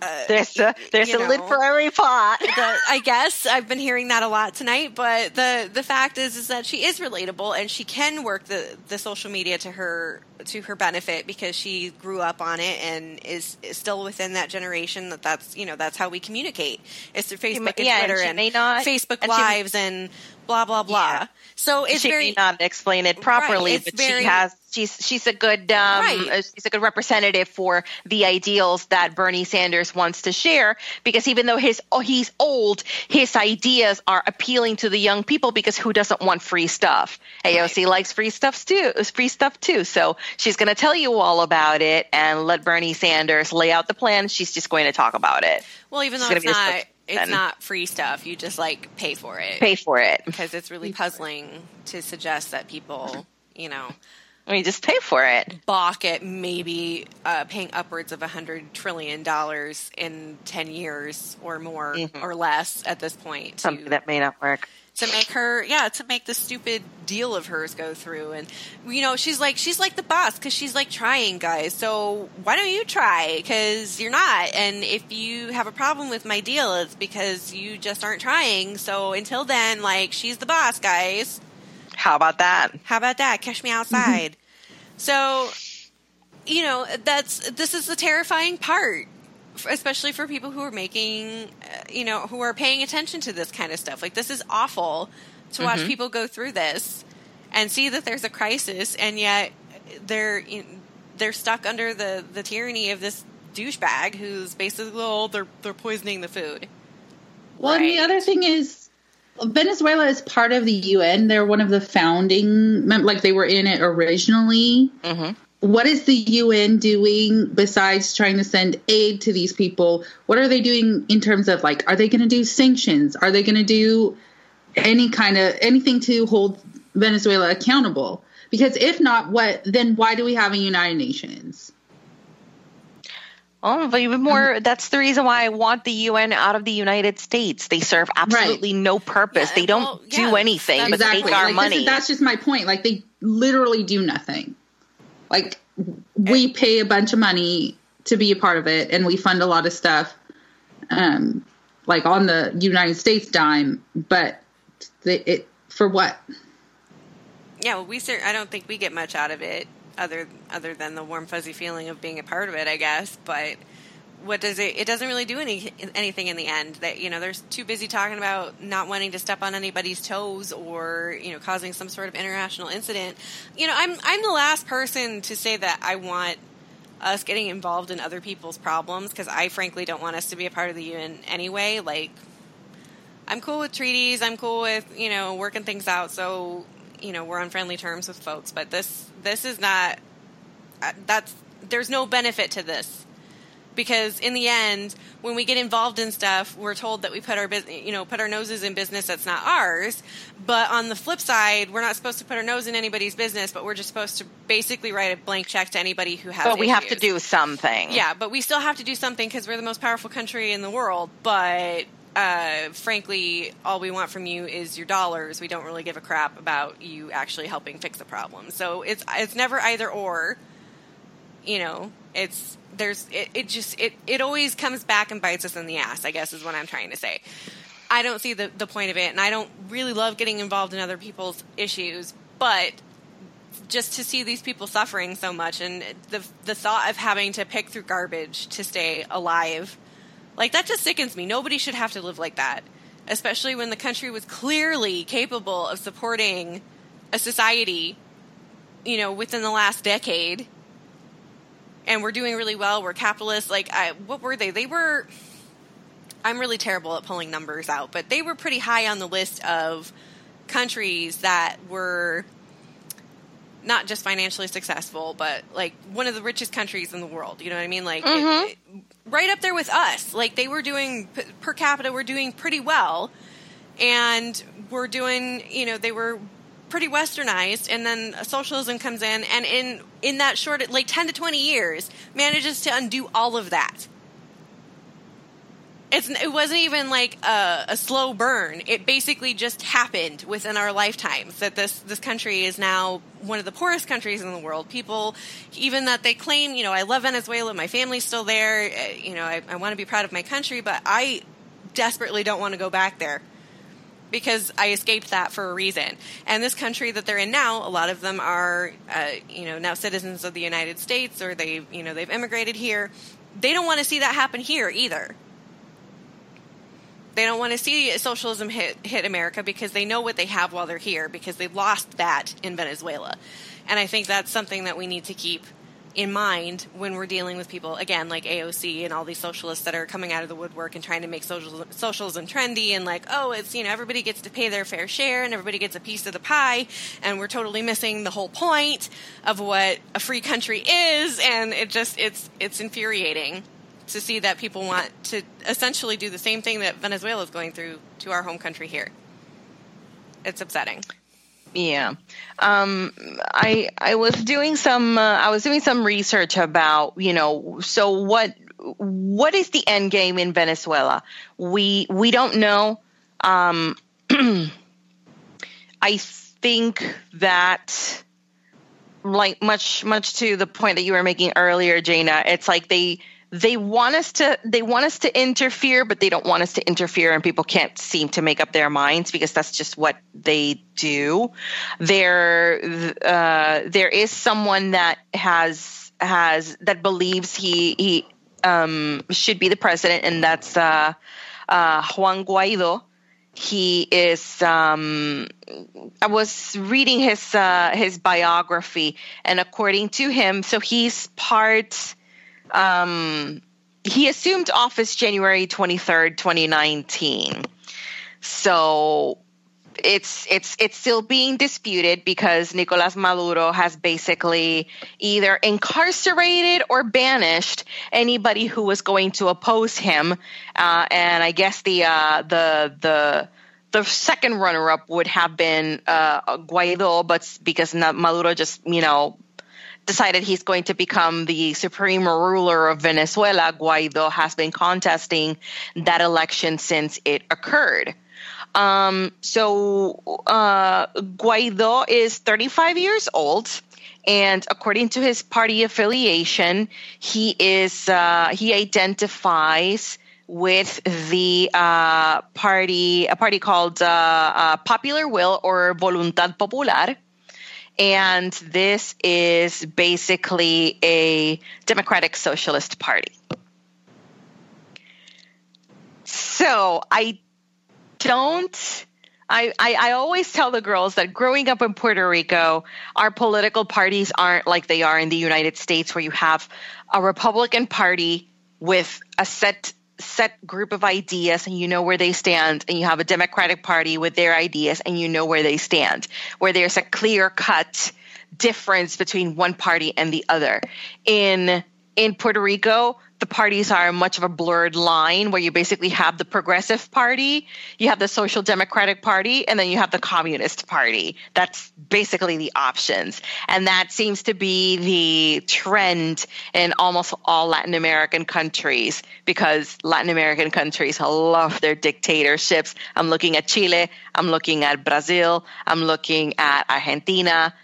Uh, There's a there's a lid for every pot. the, I guess I've been hearing that a lot tonight, but the the fact is is that she is relatable and she can work the the social media to her to her benefit because she grew up on it and is, is still within that generation that that's you know that's how we communicate. It's through Facebook and yeah, and Twitter and, may not- Facebook and lives and blah blah blah. Yeah. So it's she very may not explain it properly, it's but very- she has. She's she's a good um, Right. uh, she's a good representative for the ideals that Bernie Sanders wants to share. Because even though his oh, he's old, his ideas are appealing to the young people. Because who doesn't want free stuff? AOC likes free stuff too. Free stuff too. So she's going to tell you all about it and let Bernie Sanders lay out the plan. She's just going to talk about it. well, even though it's not it's not free stuff. You just like pay for it Pay for it. because it's really puzzling to suggest that people you know. I mean, just pay for it. balk at maybe uh, paying upwards of a hundred trillion dollars in ten years or more or less at this point Mm-hmm. Something to, that may not work. To make her yeah to make the stupid deal of hers go through. And you know she's like she's like the boss because she's like trying guys. So why don't you try? Because you're not. And if you have a problem with my deal it's because you just aren't trying. So until then like she's the boss guys. How about that? how about that? Catch me mm-hmm. outside. so, you know, that's this is the terrifying part, especially for people who are making, uh, you know, who are paying attention to this kind of stuff. Like this is awful to watch people go through this and see that there's a crisis, and yet they're they're stuck under the the tyranny of this douchebag who's basically oh they're they're poisoning the food. Well, and the other thing is, Venezuela is part of the UN. They're one of the founding, like they were in it originally. Mhm. What is the UN doing besides trying to send aid to these people? What are they doing in terms of like, are they going to do sanctions? Are they going to do any kind of anything to hold Venezuela accountable? Because if not, what then? Why do we have a United Nations? Oh, but even um, more, that's the reason why I want the UN out of the United States. They serve absolutely no purpose. Yeah, they don't well, do yeah, anything but that's- take our like, money. is- that's just my point. Like they literally do nothing. Like we pay a bunch of money to be a part of it, and we fund a lot of stuff, um, like on the United States dime. But the, it for what? Yeah, well, we cer- I don't think we get much out of it other other than the warm fuzzy feeling of being a part of it, I guess. But what does it? It doesn't really do any anything in the end. That you know, they're too busy talking about not wanting to step on anybody's toes or you know causing some sort of international incident. You know, I'm I'm the last person to say that I want us getting involved in other people's problems because I frankly don't want us to be a part of the UN anyway. Like I'm cool with treaties. I'm cool with you know working things out. So you know we're on friendly terms with folks. But this this is not. uh, That's there's no benefit to this because in the end, when we get involved in stuff, we're told that we put our bus- you know put our noses in business that's not ours. But on the flip side, we're not supposed to put our nose in anybody's business, but we're just supposed to basically write a blank check to anybody who has. but we have to do something. Yeah, but we still have to do something because we're the most powerful country in the world. But uh, frankly, all we want from you is your dollars. We don't really give a crap about you actually helping fix the problem. So it's it's never either or. You know, it's there's it, it just it it always comes back and bites us in the ass. I guess is what I'm trying to say. I don't see the the point of it, and I don't really love getting involved in other people's issues, but just to see these people suffering so much and the the thought of having to pick through garbage to stay alive like that just sickens me nobody should have to live like that especially when the country was clearly capable of supporting a society, you know, within the last decade. And we're doing really well. We're capitalists. Like, I, what were they? They were. I'm really terrible at pulling numbers out, but they were pretty high on the list of countries that were not just financially successful, but like one of the richest countries in the world. You know what I mean? Like Mhm. it- it- right up there with us. Like they were doing p- per capita, we're doing pretty well, and we're doing. You know, they were pretty westernized, and then socialism comes in, and in in that short, like ten to twenty years, manages to undo all of that. It's, it wasn't even like a, a slow burn. It basically just happened within our lifetimes that this this country is now one of the poorest countries in the world. People, even that they claim, you know, I love Venezuela, my family's still there, uh, you know, I, I want to be proud of my country, but I desperately don't want to go back there because I escaped that for a reason. And this country that they're in now, a lot of them are, uh, you know, now citizens of the United States or they, you know, they've immigrated here. They don't want to see that happen here either. They don't want to see socialism hit hit America because they know what they have while they're here because they lost that in Venezuela. And I think that's something that we need to keep in mind when we're dealing with people again like AOC and all these socialists that are coming out of the woodwork and trying to make social, socialism trendy and like oh it's you know everybody gets to pay their fair share and everybody gets a piece of the pie and we're totally missing the whole point of what a free country is and it just it's it's infuriating to see that people want to essentially do the same thing that Venezuela is going through to our home country here. It's upsetting. Yeah. Um, I I was doing some uh, I was doing some research about you know so what what is the end game in Venezuela? We we don't know. Um, I think that like much much to the point that you were making earlier, Jana. It's like they they want us to they want us to interfere, but they don't want us to interfere, and people can't seem to make up their minds because that's just what they do. There uh, there is someone that has has that believes he he um, should be the president, and that's uh, uh, Juan Guaido he is um, i was reading his uh, his biography and according to him so he's part um, he assumed office january 23rd 2019 so it's it's it's still being disputed because Nicolas Maduro has basically either incarcerated or banished anybody who was going to oppose him, uh, and I guess the uh, the the the second runner up would have been uh, Guaido, but because Maduro just you know decided he's going to become the supreme ruler of Venezuela, Guaido has been contesting that election since it occurred. Um, so uh, Guaido is 35 years old, and according to his party affiliation, he is uh, he identifies with the uh, party a party called uh, uh, Popular Will or Voluntad Popular. And this is basically a democratic socialist party. So I don't I, I, I, always tell the girls that growing up in Puerto Rico, our political parties aren't like they are in the United States, where you have a Republican Party with a set set group of ideas and you know where they stand, and you have a Democratic Party with their ideas and you know where they stand, where there's a clear cut difference between one party and the other. In in Puerto Rico, the parties are much of a blurred line where you basically have the Progressive Party, you have the Social Democratic Party, and then you have the Communist Party. That's basically the options. And that seems to be the trend in almost all Latin American countries because Latin American countries love their dictatorships. I'm looking at Chile, I'm looking at Brazil, I'm looking at Argentina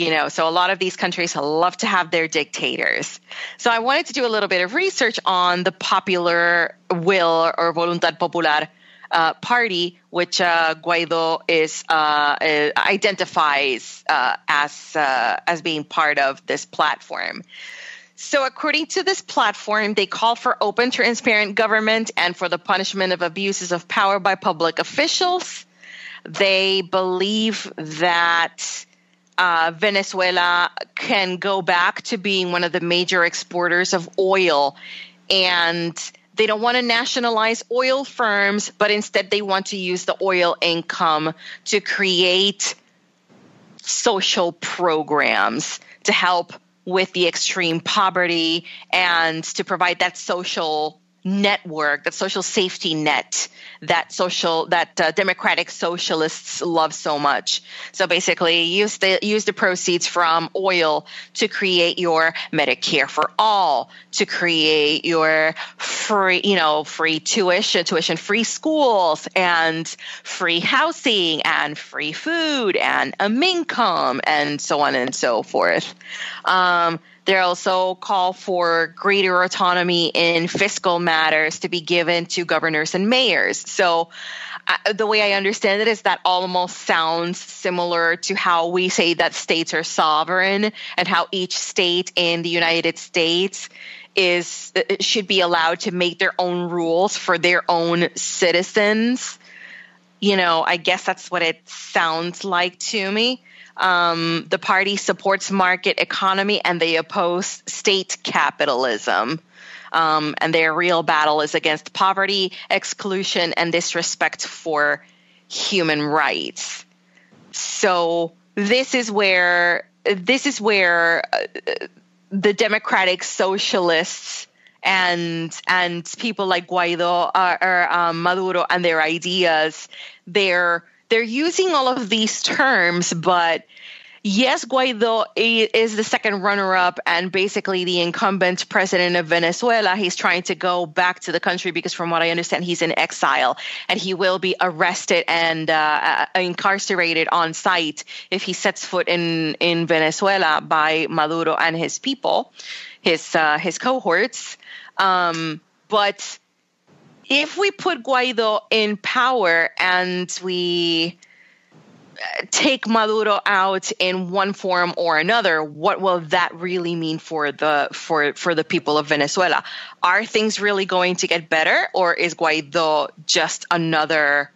you know so a lot of these countries love to have their dictators so i wanted to do a little bit of research on the popular will or voluntad popular uh, party which uh, guaido is uh, identifies uh, as uh, as being part of this platform So, according to this platform, they call for open, transparent government and for the punishment of abuses of power by public officials. They believe that uh, Venezuela can go back to being one of the major exporters of oil. And they don't want to nationalize oil firms, but instead they want to use the oil income to create social programs to help with the extreme poverty and to provide that social network, that social safety net that social that uh, democratic socialists love so much. So basically, use the use the proceeds from oil to create your Medicare for all, to create your free, you know, free tuition, tuition free schools, and free housing, and free food, and a income, and so on and so forth. Um, they also call for greater autonomy in fiscal matters to be given to governors and mayors. So, the way I understand it is that almost sounds similar to how we say that states are sovereign and how each state in the United States is should be allowed to make their own rules for their own citizens. You know, I guess that's what it sounds like to me. Um, the party supports market economy and they oppose state capitalism. Um, and their real battle is against poverty, exclusion, and disrespect for human rights. So this is where this is where uh, the democratic socialists and and people like Guaido uh, or um, Maduro and their ideas they're they're using all of these terms, but yes, Guaido is the second runner up and basically the incumbent president of Venezuela. He's trying to go back to the country because, from what I understand, he's in exile and he will be arrested and uh, uh incarcerated on sight if he sets foot in, in Venezuela by Maduro and his people, his, uh, his cohorts. Um, but if we put Guaido in power and we uh, take Maduro out in one form or another, what will that really mean for the for for the people of Venezuela? Are things really going to get better, or is Guaido just another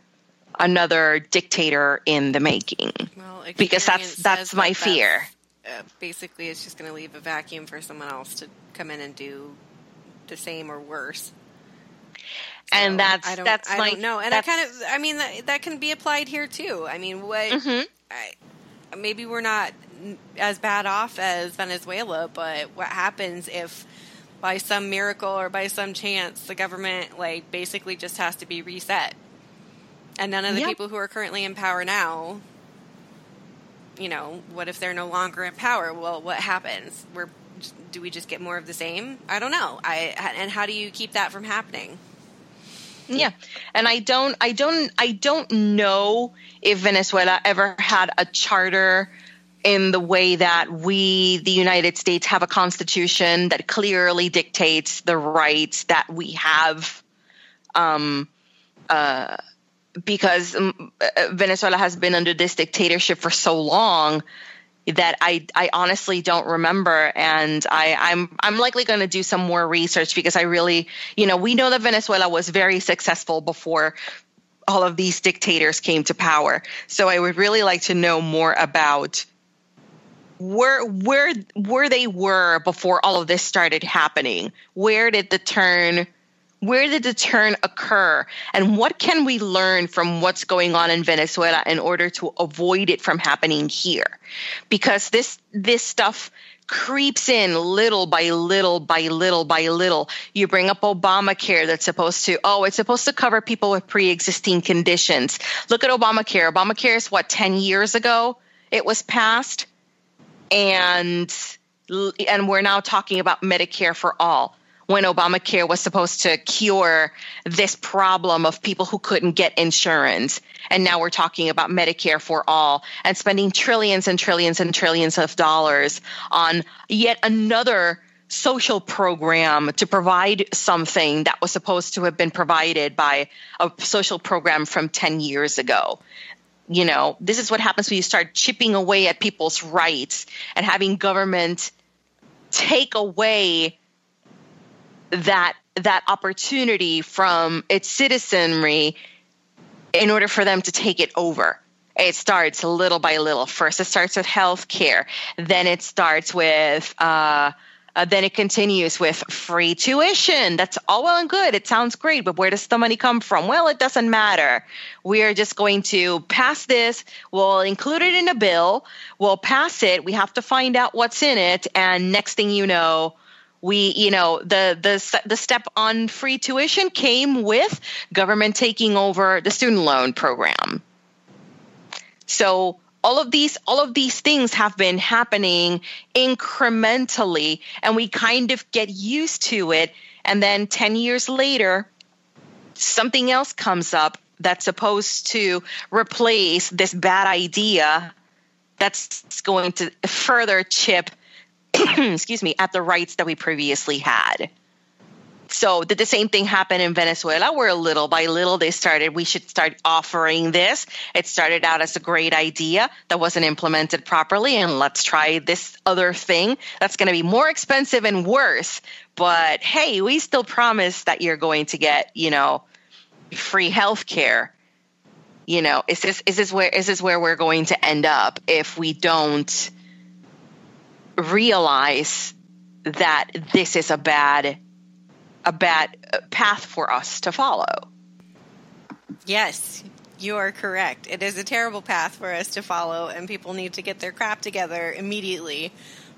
another dictator in the making? Well, because that's that's my that fear. Uh, basically, it's just going to leave a vacuum for someone else to come in and do the same or worse and that's I don't, that's I my don't know. And I kind of I mean that, that can be applied here too. I mean, what mm-hmm. I, maybe we're not as bad off as Venezuela, but what happens if by some miracle or by some chance the government like basically just has to be reset, and none of the yep. people who are currently in power now you know, what if they're no longer in power? Well, what happens? We're do we just get more of the same? I don't know. I and how do you keep that from happening? Yeah. And I don't I don't I don't know if Venezuela ever had a charter in the way that we the United States have a constitution that clearly dictates the rights that we have um uh because um, uh, Venezuela has been under this dictatorship for so long that I, I honestly don't remember. And I, I'm I'm likely going to do some more research because I really you know we know that Venezuela was very successful before all of these dictators came to power. So I would really like to know more about where where where they were before all of this started happening. Where did the turn where did the turn occur? And what can we learn from what's going on in Venezuela in order to avoid it from happening here? Because this this stuff creeps in little by little by little by little. You bring up Obamacare that's supposed to, oh, it's supposed to cover people with pre existing conditions. Look at Obamacare. Obamacare is what, 10 years ago it was passed? And and we're now talking about Medicare for all when Obamacare was supposed to cure this problem of people who couldn't get insurance. And now we're talking about Medicare for all and spending trillions and trillions and trillions of dollars on yet another social program to provide something that was supposed to have been provided by a social program from 10 years ago. You know, this is what happens when you start chipping away at people's rights and having government take away that that opportunity from its citizenry in order for them to take it over. It starts little by little. First, it starts with healthcare. Then it starts with, uh, uh, then it continues with free tuition. That's all well and good. It sounds great, but where does the money come from? Well, it doesn't matter. We are just going to pass this. We'll include it in a bill. We'll pass it. We have to find out what's in it. And next thing you know, we you know the the the step on free tuition came with government taking over the student loan program. So all of these all of these things have been happening incrementally and we kind of get used to it and then 10 years later something else comes up that's supposed to replace this bad idea that's going to further chip excuse me, at the rights that we previously had. So did the same thing happen in Venezuela where little by little they started we should start offering this. It started out as a great idea that wasn't implemented properly and let's try this other thing that's going to be more expensive and worse. But hey, we still promise that you're going to get, you know, free health care. You know, is this is this where is this where we're going to end up if we don't realize that this is a bad a bad path for us to follow. Yes, you are correct. It is a terrible path for us to follow and people need to get their crap together immediately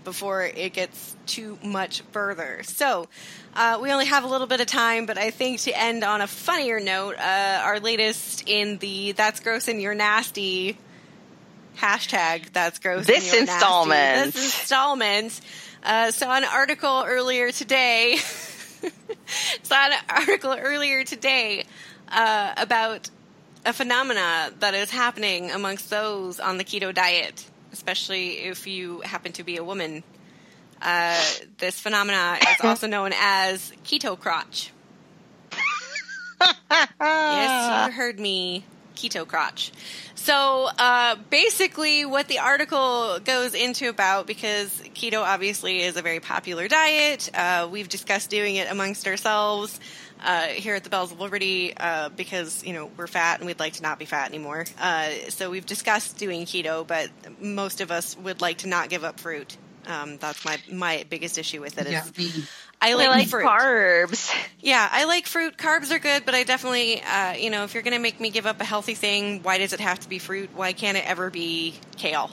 before it gets too much further. So, uh, we only have a little bit of time, but I think to end on a funnier note, uh, our latest in the That's Gross and You're Nasty hashtag that's gross. This installment. This installment. Uh, saw an article earlier today. saw an article earlier today uh, about a phenomena that is happening amongst those on the keto diet, especially if you happen to be a woman. Uh, this phenomena is also known as keto crotch. yes, you heard me, keto crotch. So uh, basically, what the article goes into about, because keto obviously is a very popular diet, uh, we've discussed doing it amongst ourselves. Uh, here at the Bells of Liberty, uh, because you know we're fat and we'd like to not be fat anymore. Uh, so we've discussed doing keto, but most of us would like to not give up fruit. Um, that's my my biggest issue with it. Is Yeah. I like, like fruit. carbs. Yeah, I like fruit. Carbs are good, but I definitely, uh, you know, if you're going to make me give up a healthy thing, why does it have to be fruit? Why can't it ever be kale?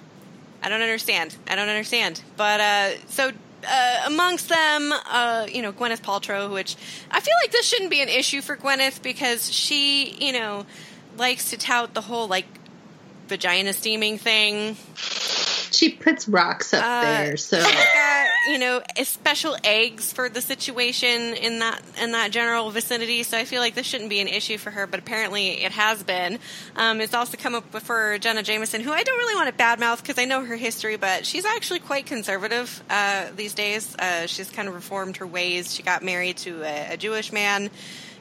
I don't understand. I don't understand. But uh, so uh, amongst them, uh, you know, Gwyneth Paltrow, which I feel like this shouldn't be an issue for Gwyneth because she, you know, likes to tout the whole like vagina steaming thing. She puts rocks up Uh, there, so got, you know, special eggs for the situation in that in that general vicinity. So I feel like this shouldn't be an issue for her, but apparently it has been. Um, it's also come up for Jenna Jameson, who I don't really want to badmouth because I know her history, but she's actually quite conservative uh, these days. Uh, she's kind of reformed her ways. She got married to a, a Jewish man.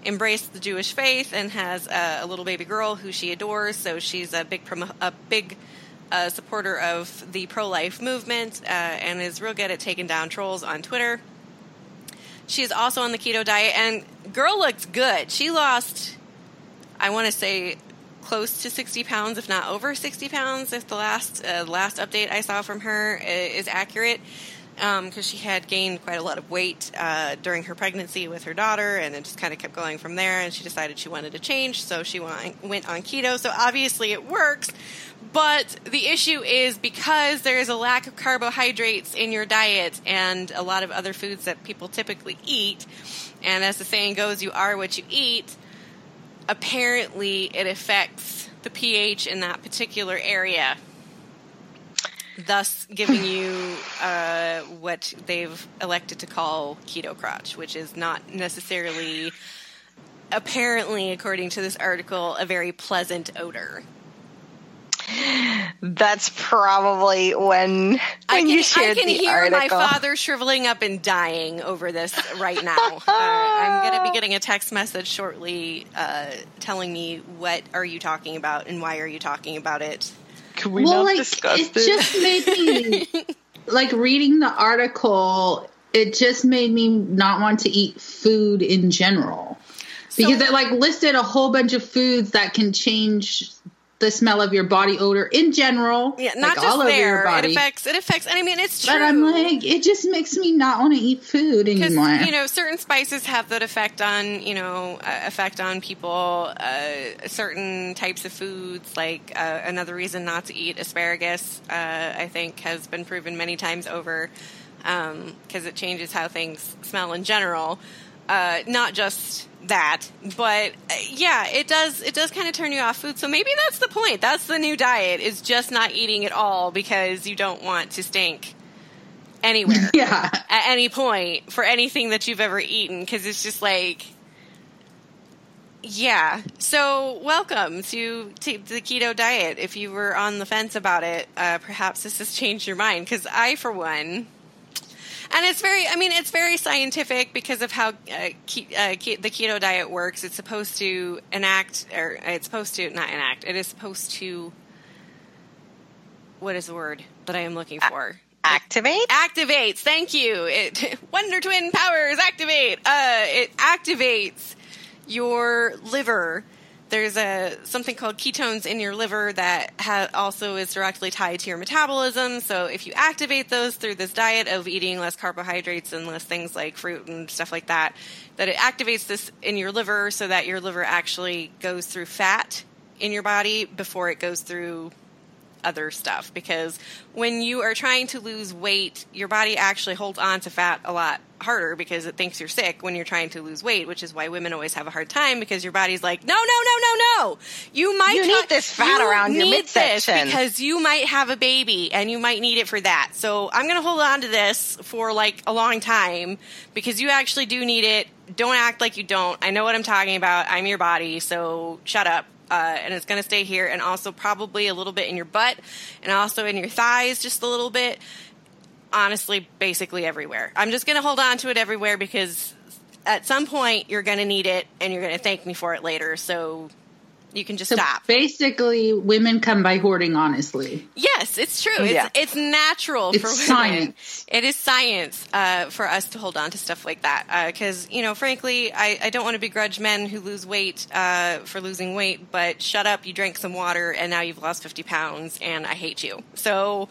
Embraced the Jewish faith and has a, a little baby girl who she adores. So she's a big promo- a big a supporter of the pro life movement uh, and is real good at taking down trolls on Twitter. She is also on the keto diet, and girl looks good. She lost, I want to say, close to 60 pounds, if not over 60 pounds, if the last uh, last update I saw from her is accurate. Because she had gained quite a lot of weight uh, during her pregnancy with her daughter, and it just kind of kept going from there. And she decided she wanted to change, so she went on keto. So obviously it works, but the issue is because there is a lack of carbohydrates in your diet and a lot of other foods that people typically eat, and as the saying goes, you are what you eat, apparently it affects the pH in that particular area. Thus, giving you uh, what they've elected to call keto crotch, which is not necessarily, apparently, according to this article, a very pleasant odor. That's probably when when I can, you shared I can the hear my father shriveling up and dying over this right now. uh, I'm going to be getting a text message shortly uh, telling me what are you talking about and why are you talking about it. Can we well, not like discuss it this? just made me like reading the article. it just made me not want to eat food in general because So- it like listed a whole bunch of foods that can change the smell of your body odor in general. Yeah, not like just all over your there. It affects. It affects. And I mean, it's true. but I'm like, it just makes me not want to eat food anymore. you know certain spices have that effect on you know uh, effect on people uh, certain types of foods like uh, another reason not to eat asparagus uh, i think has been proven many times over because it changes how things smell in general uh, not just that but uh, yeah it does it does kind of turn you off food so maybe that's the point that's the new diet is just not eating at all because you don't want to stink anywhere yeah. at any point for anything that you've ever eaten because it's just like yeah so welcome to, to the keto diet if you were on the fence about it uh, perhaps this has changed your mind because i for one and it's very i mean it's very scientific because of how uh, ke- uh, ke- the keto diet works it's supposed to enact or it's supposed to not enact it is supposed to what is the word that i am looking for Activate. activates. Thank you. It Wonder Twin powers activate. Uh, it activates your liver. There's a something called ketones in your liver that ha- also is directly tied to your metabolism. So if you activate those through this diet of eating less carbohydrates and less things like fruit and stuff like that, that it activates this in your liver so that your liver actually goes through fat in your body before it goes through other stuff because when you are trying to lose weight, your body actually holds on to fat a lot harder because it thinks you're sick when you're trying to lose weight, which is why women always have a hard time because your body's like, no, no, no, no, no. You might You need this fat you around your midsection." because you might have a baby and you might need it for that. So I'm going to hold on to this for like a long time because you actually do need it. Don't act like you don't. I know what I'm talking about. I'm your body, so shut up. Uh, and it's going to stay here and also probably a little bit in your butt and also in your thighs just a little bit honestly basically everywhere i'm just going to hold on to it everywhere because at some point you're going to need it and you're going to thank me for it later so you can just So stop basically, women come by hoarding. Honestly, yes it's true it's, Yeah. it's natural It's for women science. it is science uh, for us to hold on to stuff like that because you know frankly I, I don't want to begrudge men who lose weight uh, for losing weight but shut up you drank some water and now you've lost 50 pounds and i hate you so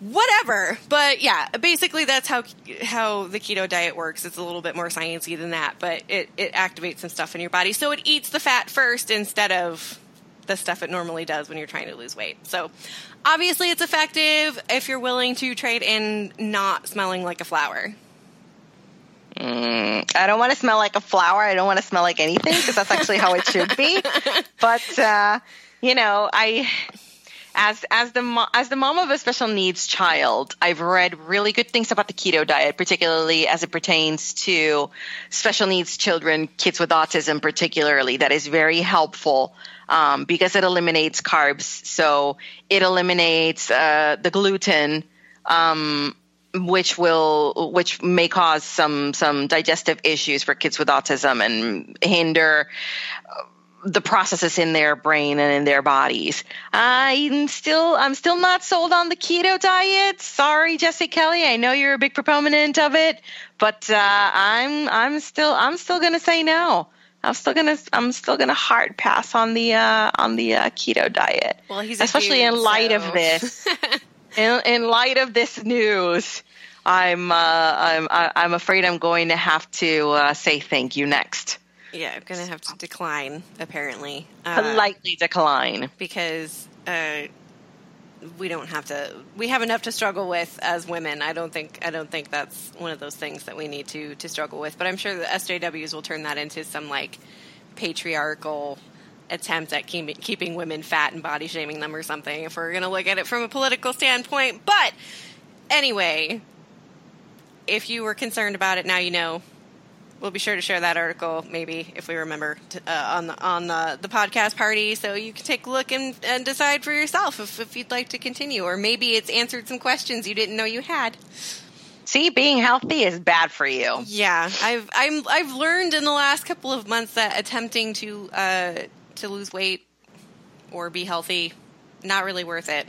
whatever. But yeah basically that's how how the keto diet works. It's a little bit more sciencey than that but it, it activates some stuff in your body. So it eats the fat first instead of the stuff it normally does when you're trying to lose weight. So obviously it's effective if you're willing to trade in not smelling like a flower. Mm, I don't want to smell like a flower. I don't want to smell like anything because that's actually how it should be. But uh, you know, I as as the as the mom of a special needs child, I've read really good things about the keto diet, particularly as it pertains to special needs children, kids with autism, particularly. That is very helpful. Um, because it eliminates carbs, so it eliminates uh, the gluten, um, which will which may cause some some digestive issues for kids with autism and hinder the processes in their brain and in their bodies. I'm still I'm still not sold on the keto diet. Sorry, Jesse Kelly. I know you're a big proponent of it, but uh, I'm I'm still I'm still gonna say no. I'm still gonna I'm still gonna hard pass on the uh, on the uh, keto diet. well he's especially dude, in light so- of this. in, in light of this news, I'm uh, I'm I'm afraid I'm going to have to uh, say thank you next. Yeah i'm gonna have to decline apparently uh, Politely decline. because uh, we don't have to. We have enough to struggle with as women. I don't think. I don't think that's one of those things that we need to to struggle with. But I'm sure the SJWs will turn that into some like patriarchal attempt at keep, keeping women fat and body shaming them or something. If we're going to look at it from a political standpoint, but anyway, if you were concerned about it, now you know we'll be sure to share that article maybe if we remember to, uh, on the on the, the podcast party so you can take a look and, and decide for yourself if, if you'd like to continue or maybe it's answered some questions you didn't know you had. See, being healthy is bad for you. yeah i've i'm i've learned in the last couple of months that attempting to uh to lose weight or be healthy not really worth it.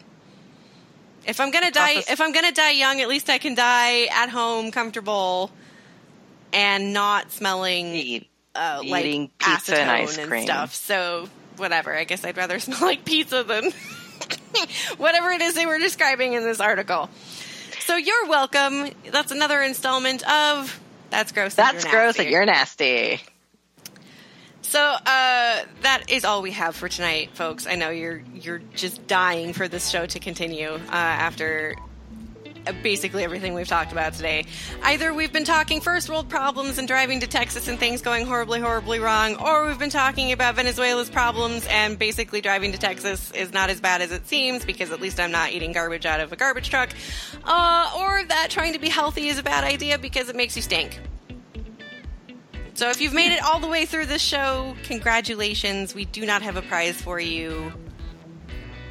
If I'm gonna die, if I'm gonna die young, at least I can die at home, comfortable, and not smelling Eat- uh, like eating pizza and ice and stuff. So whatever. I guess I'd rather smell like pizza than whatever it is they were describing in this article. So you're welcome. That's another installment of That's Gross. That's gross and you're nasty. So uh, that is all we have for tonight, folks. I know you're you're just dying for this show to continue uh, after basically everything we've talked about today. Either we've been talking first world problems and driving to Texas and things going horribly, horribly wrong, or we've been talking about Venezuela's problems and basically driving to Texas is not as bad as it seems because at least I'm not eating garbage out of a garbage truck, uh, or that trying to be healthy is a bad idea because it makes you stink. So if you've made it all the way through this show, congratulations. We do not have a prize for you.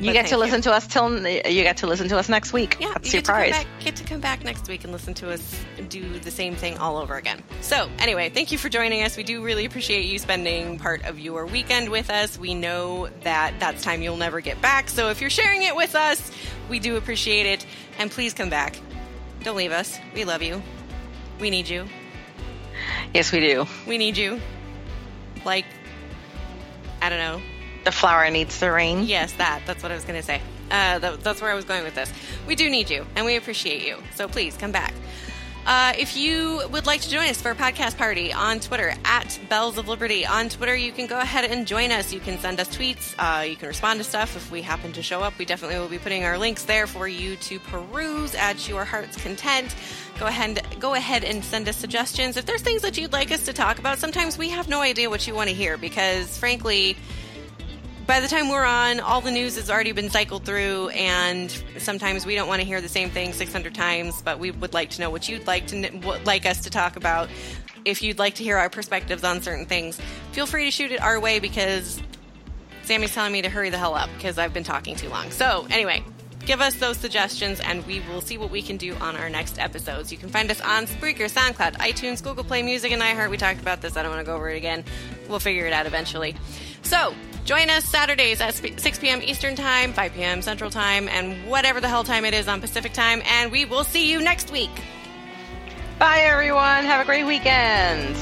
You get to listen to us till you get to listen to us next week. Yeah, That's you get to, back, get to come back next week and listen to us do the same thing all over again. So, anyway, thank you for joining us. We do really appreciate you spending part of your weekend with us. We know that that's time you'll never get back. So, if you're sharing it with us, we do appreciate it. And please come back. Don't leave us. We love you. We need you. Yes, we do. We need you. Like, I don't know. The flower needs the rain. Yes, that. That's what I was going to say. Uh, that, that's where I was going with this. We do need you, and we appreciate you. So please come back. Uh, if you would like to join us for a podcast party on Twitter at Bells of Liberty on Twitter, you can go ahead and join us. You can send us tweets. Uh, you can respond to stuff if we happen to show up. We definitely will be putting our links there for you to peruse at your heart's content. Go ahead, go ahead and send us suggestions. If there's things that you'd like us to talk about, sometimes we have no idea what you want to hear because, frankly, by the time we're on, all the news has already been cycled through, and sometimes we don't want to hear the same thing 600 times, but we would like to know what you'd like to what- like us to talk about. If you'd like to hear our perspectives on certain things, feel free to shoot it our way because Sammy's telling me to hurry the hell up because I've been talking too long. So, anyway, give us those suggestions and we will see what we can do on our next episodes. You can find us on Spreaker, SoundCloud, iTunes, Google Play Music, and iHeart. We talked about this. I don't want to go over it again. We'll figure it out eventually. So, join us Saturdays at 6 p.m. Eastern Time, 5 p.m. Central Time, and whatever the hell time it is on Pacific Time. And we will see you next week. Bye, everyone. Have a great weekend.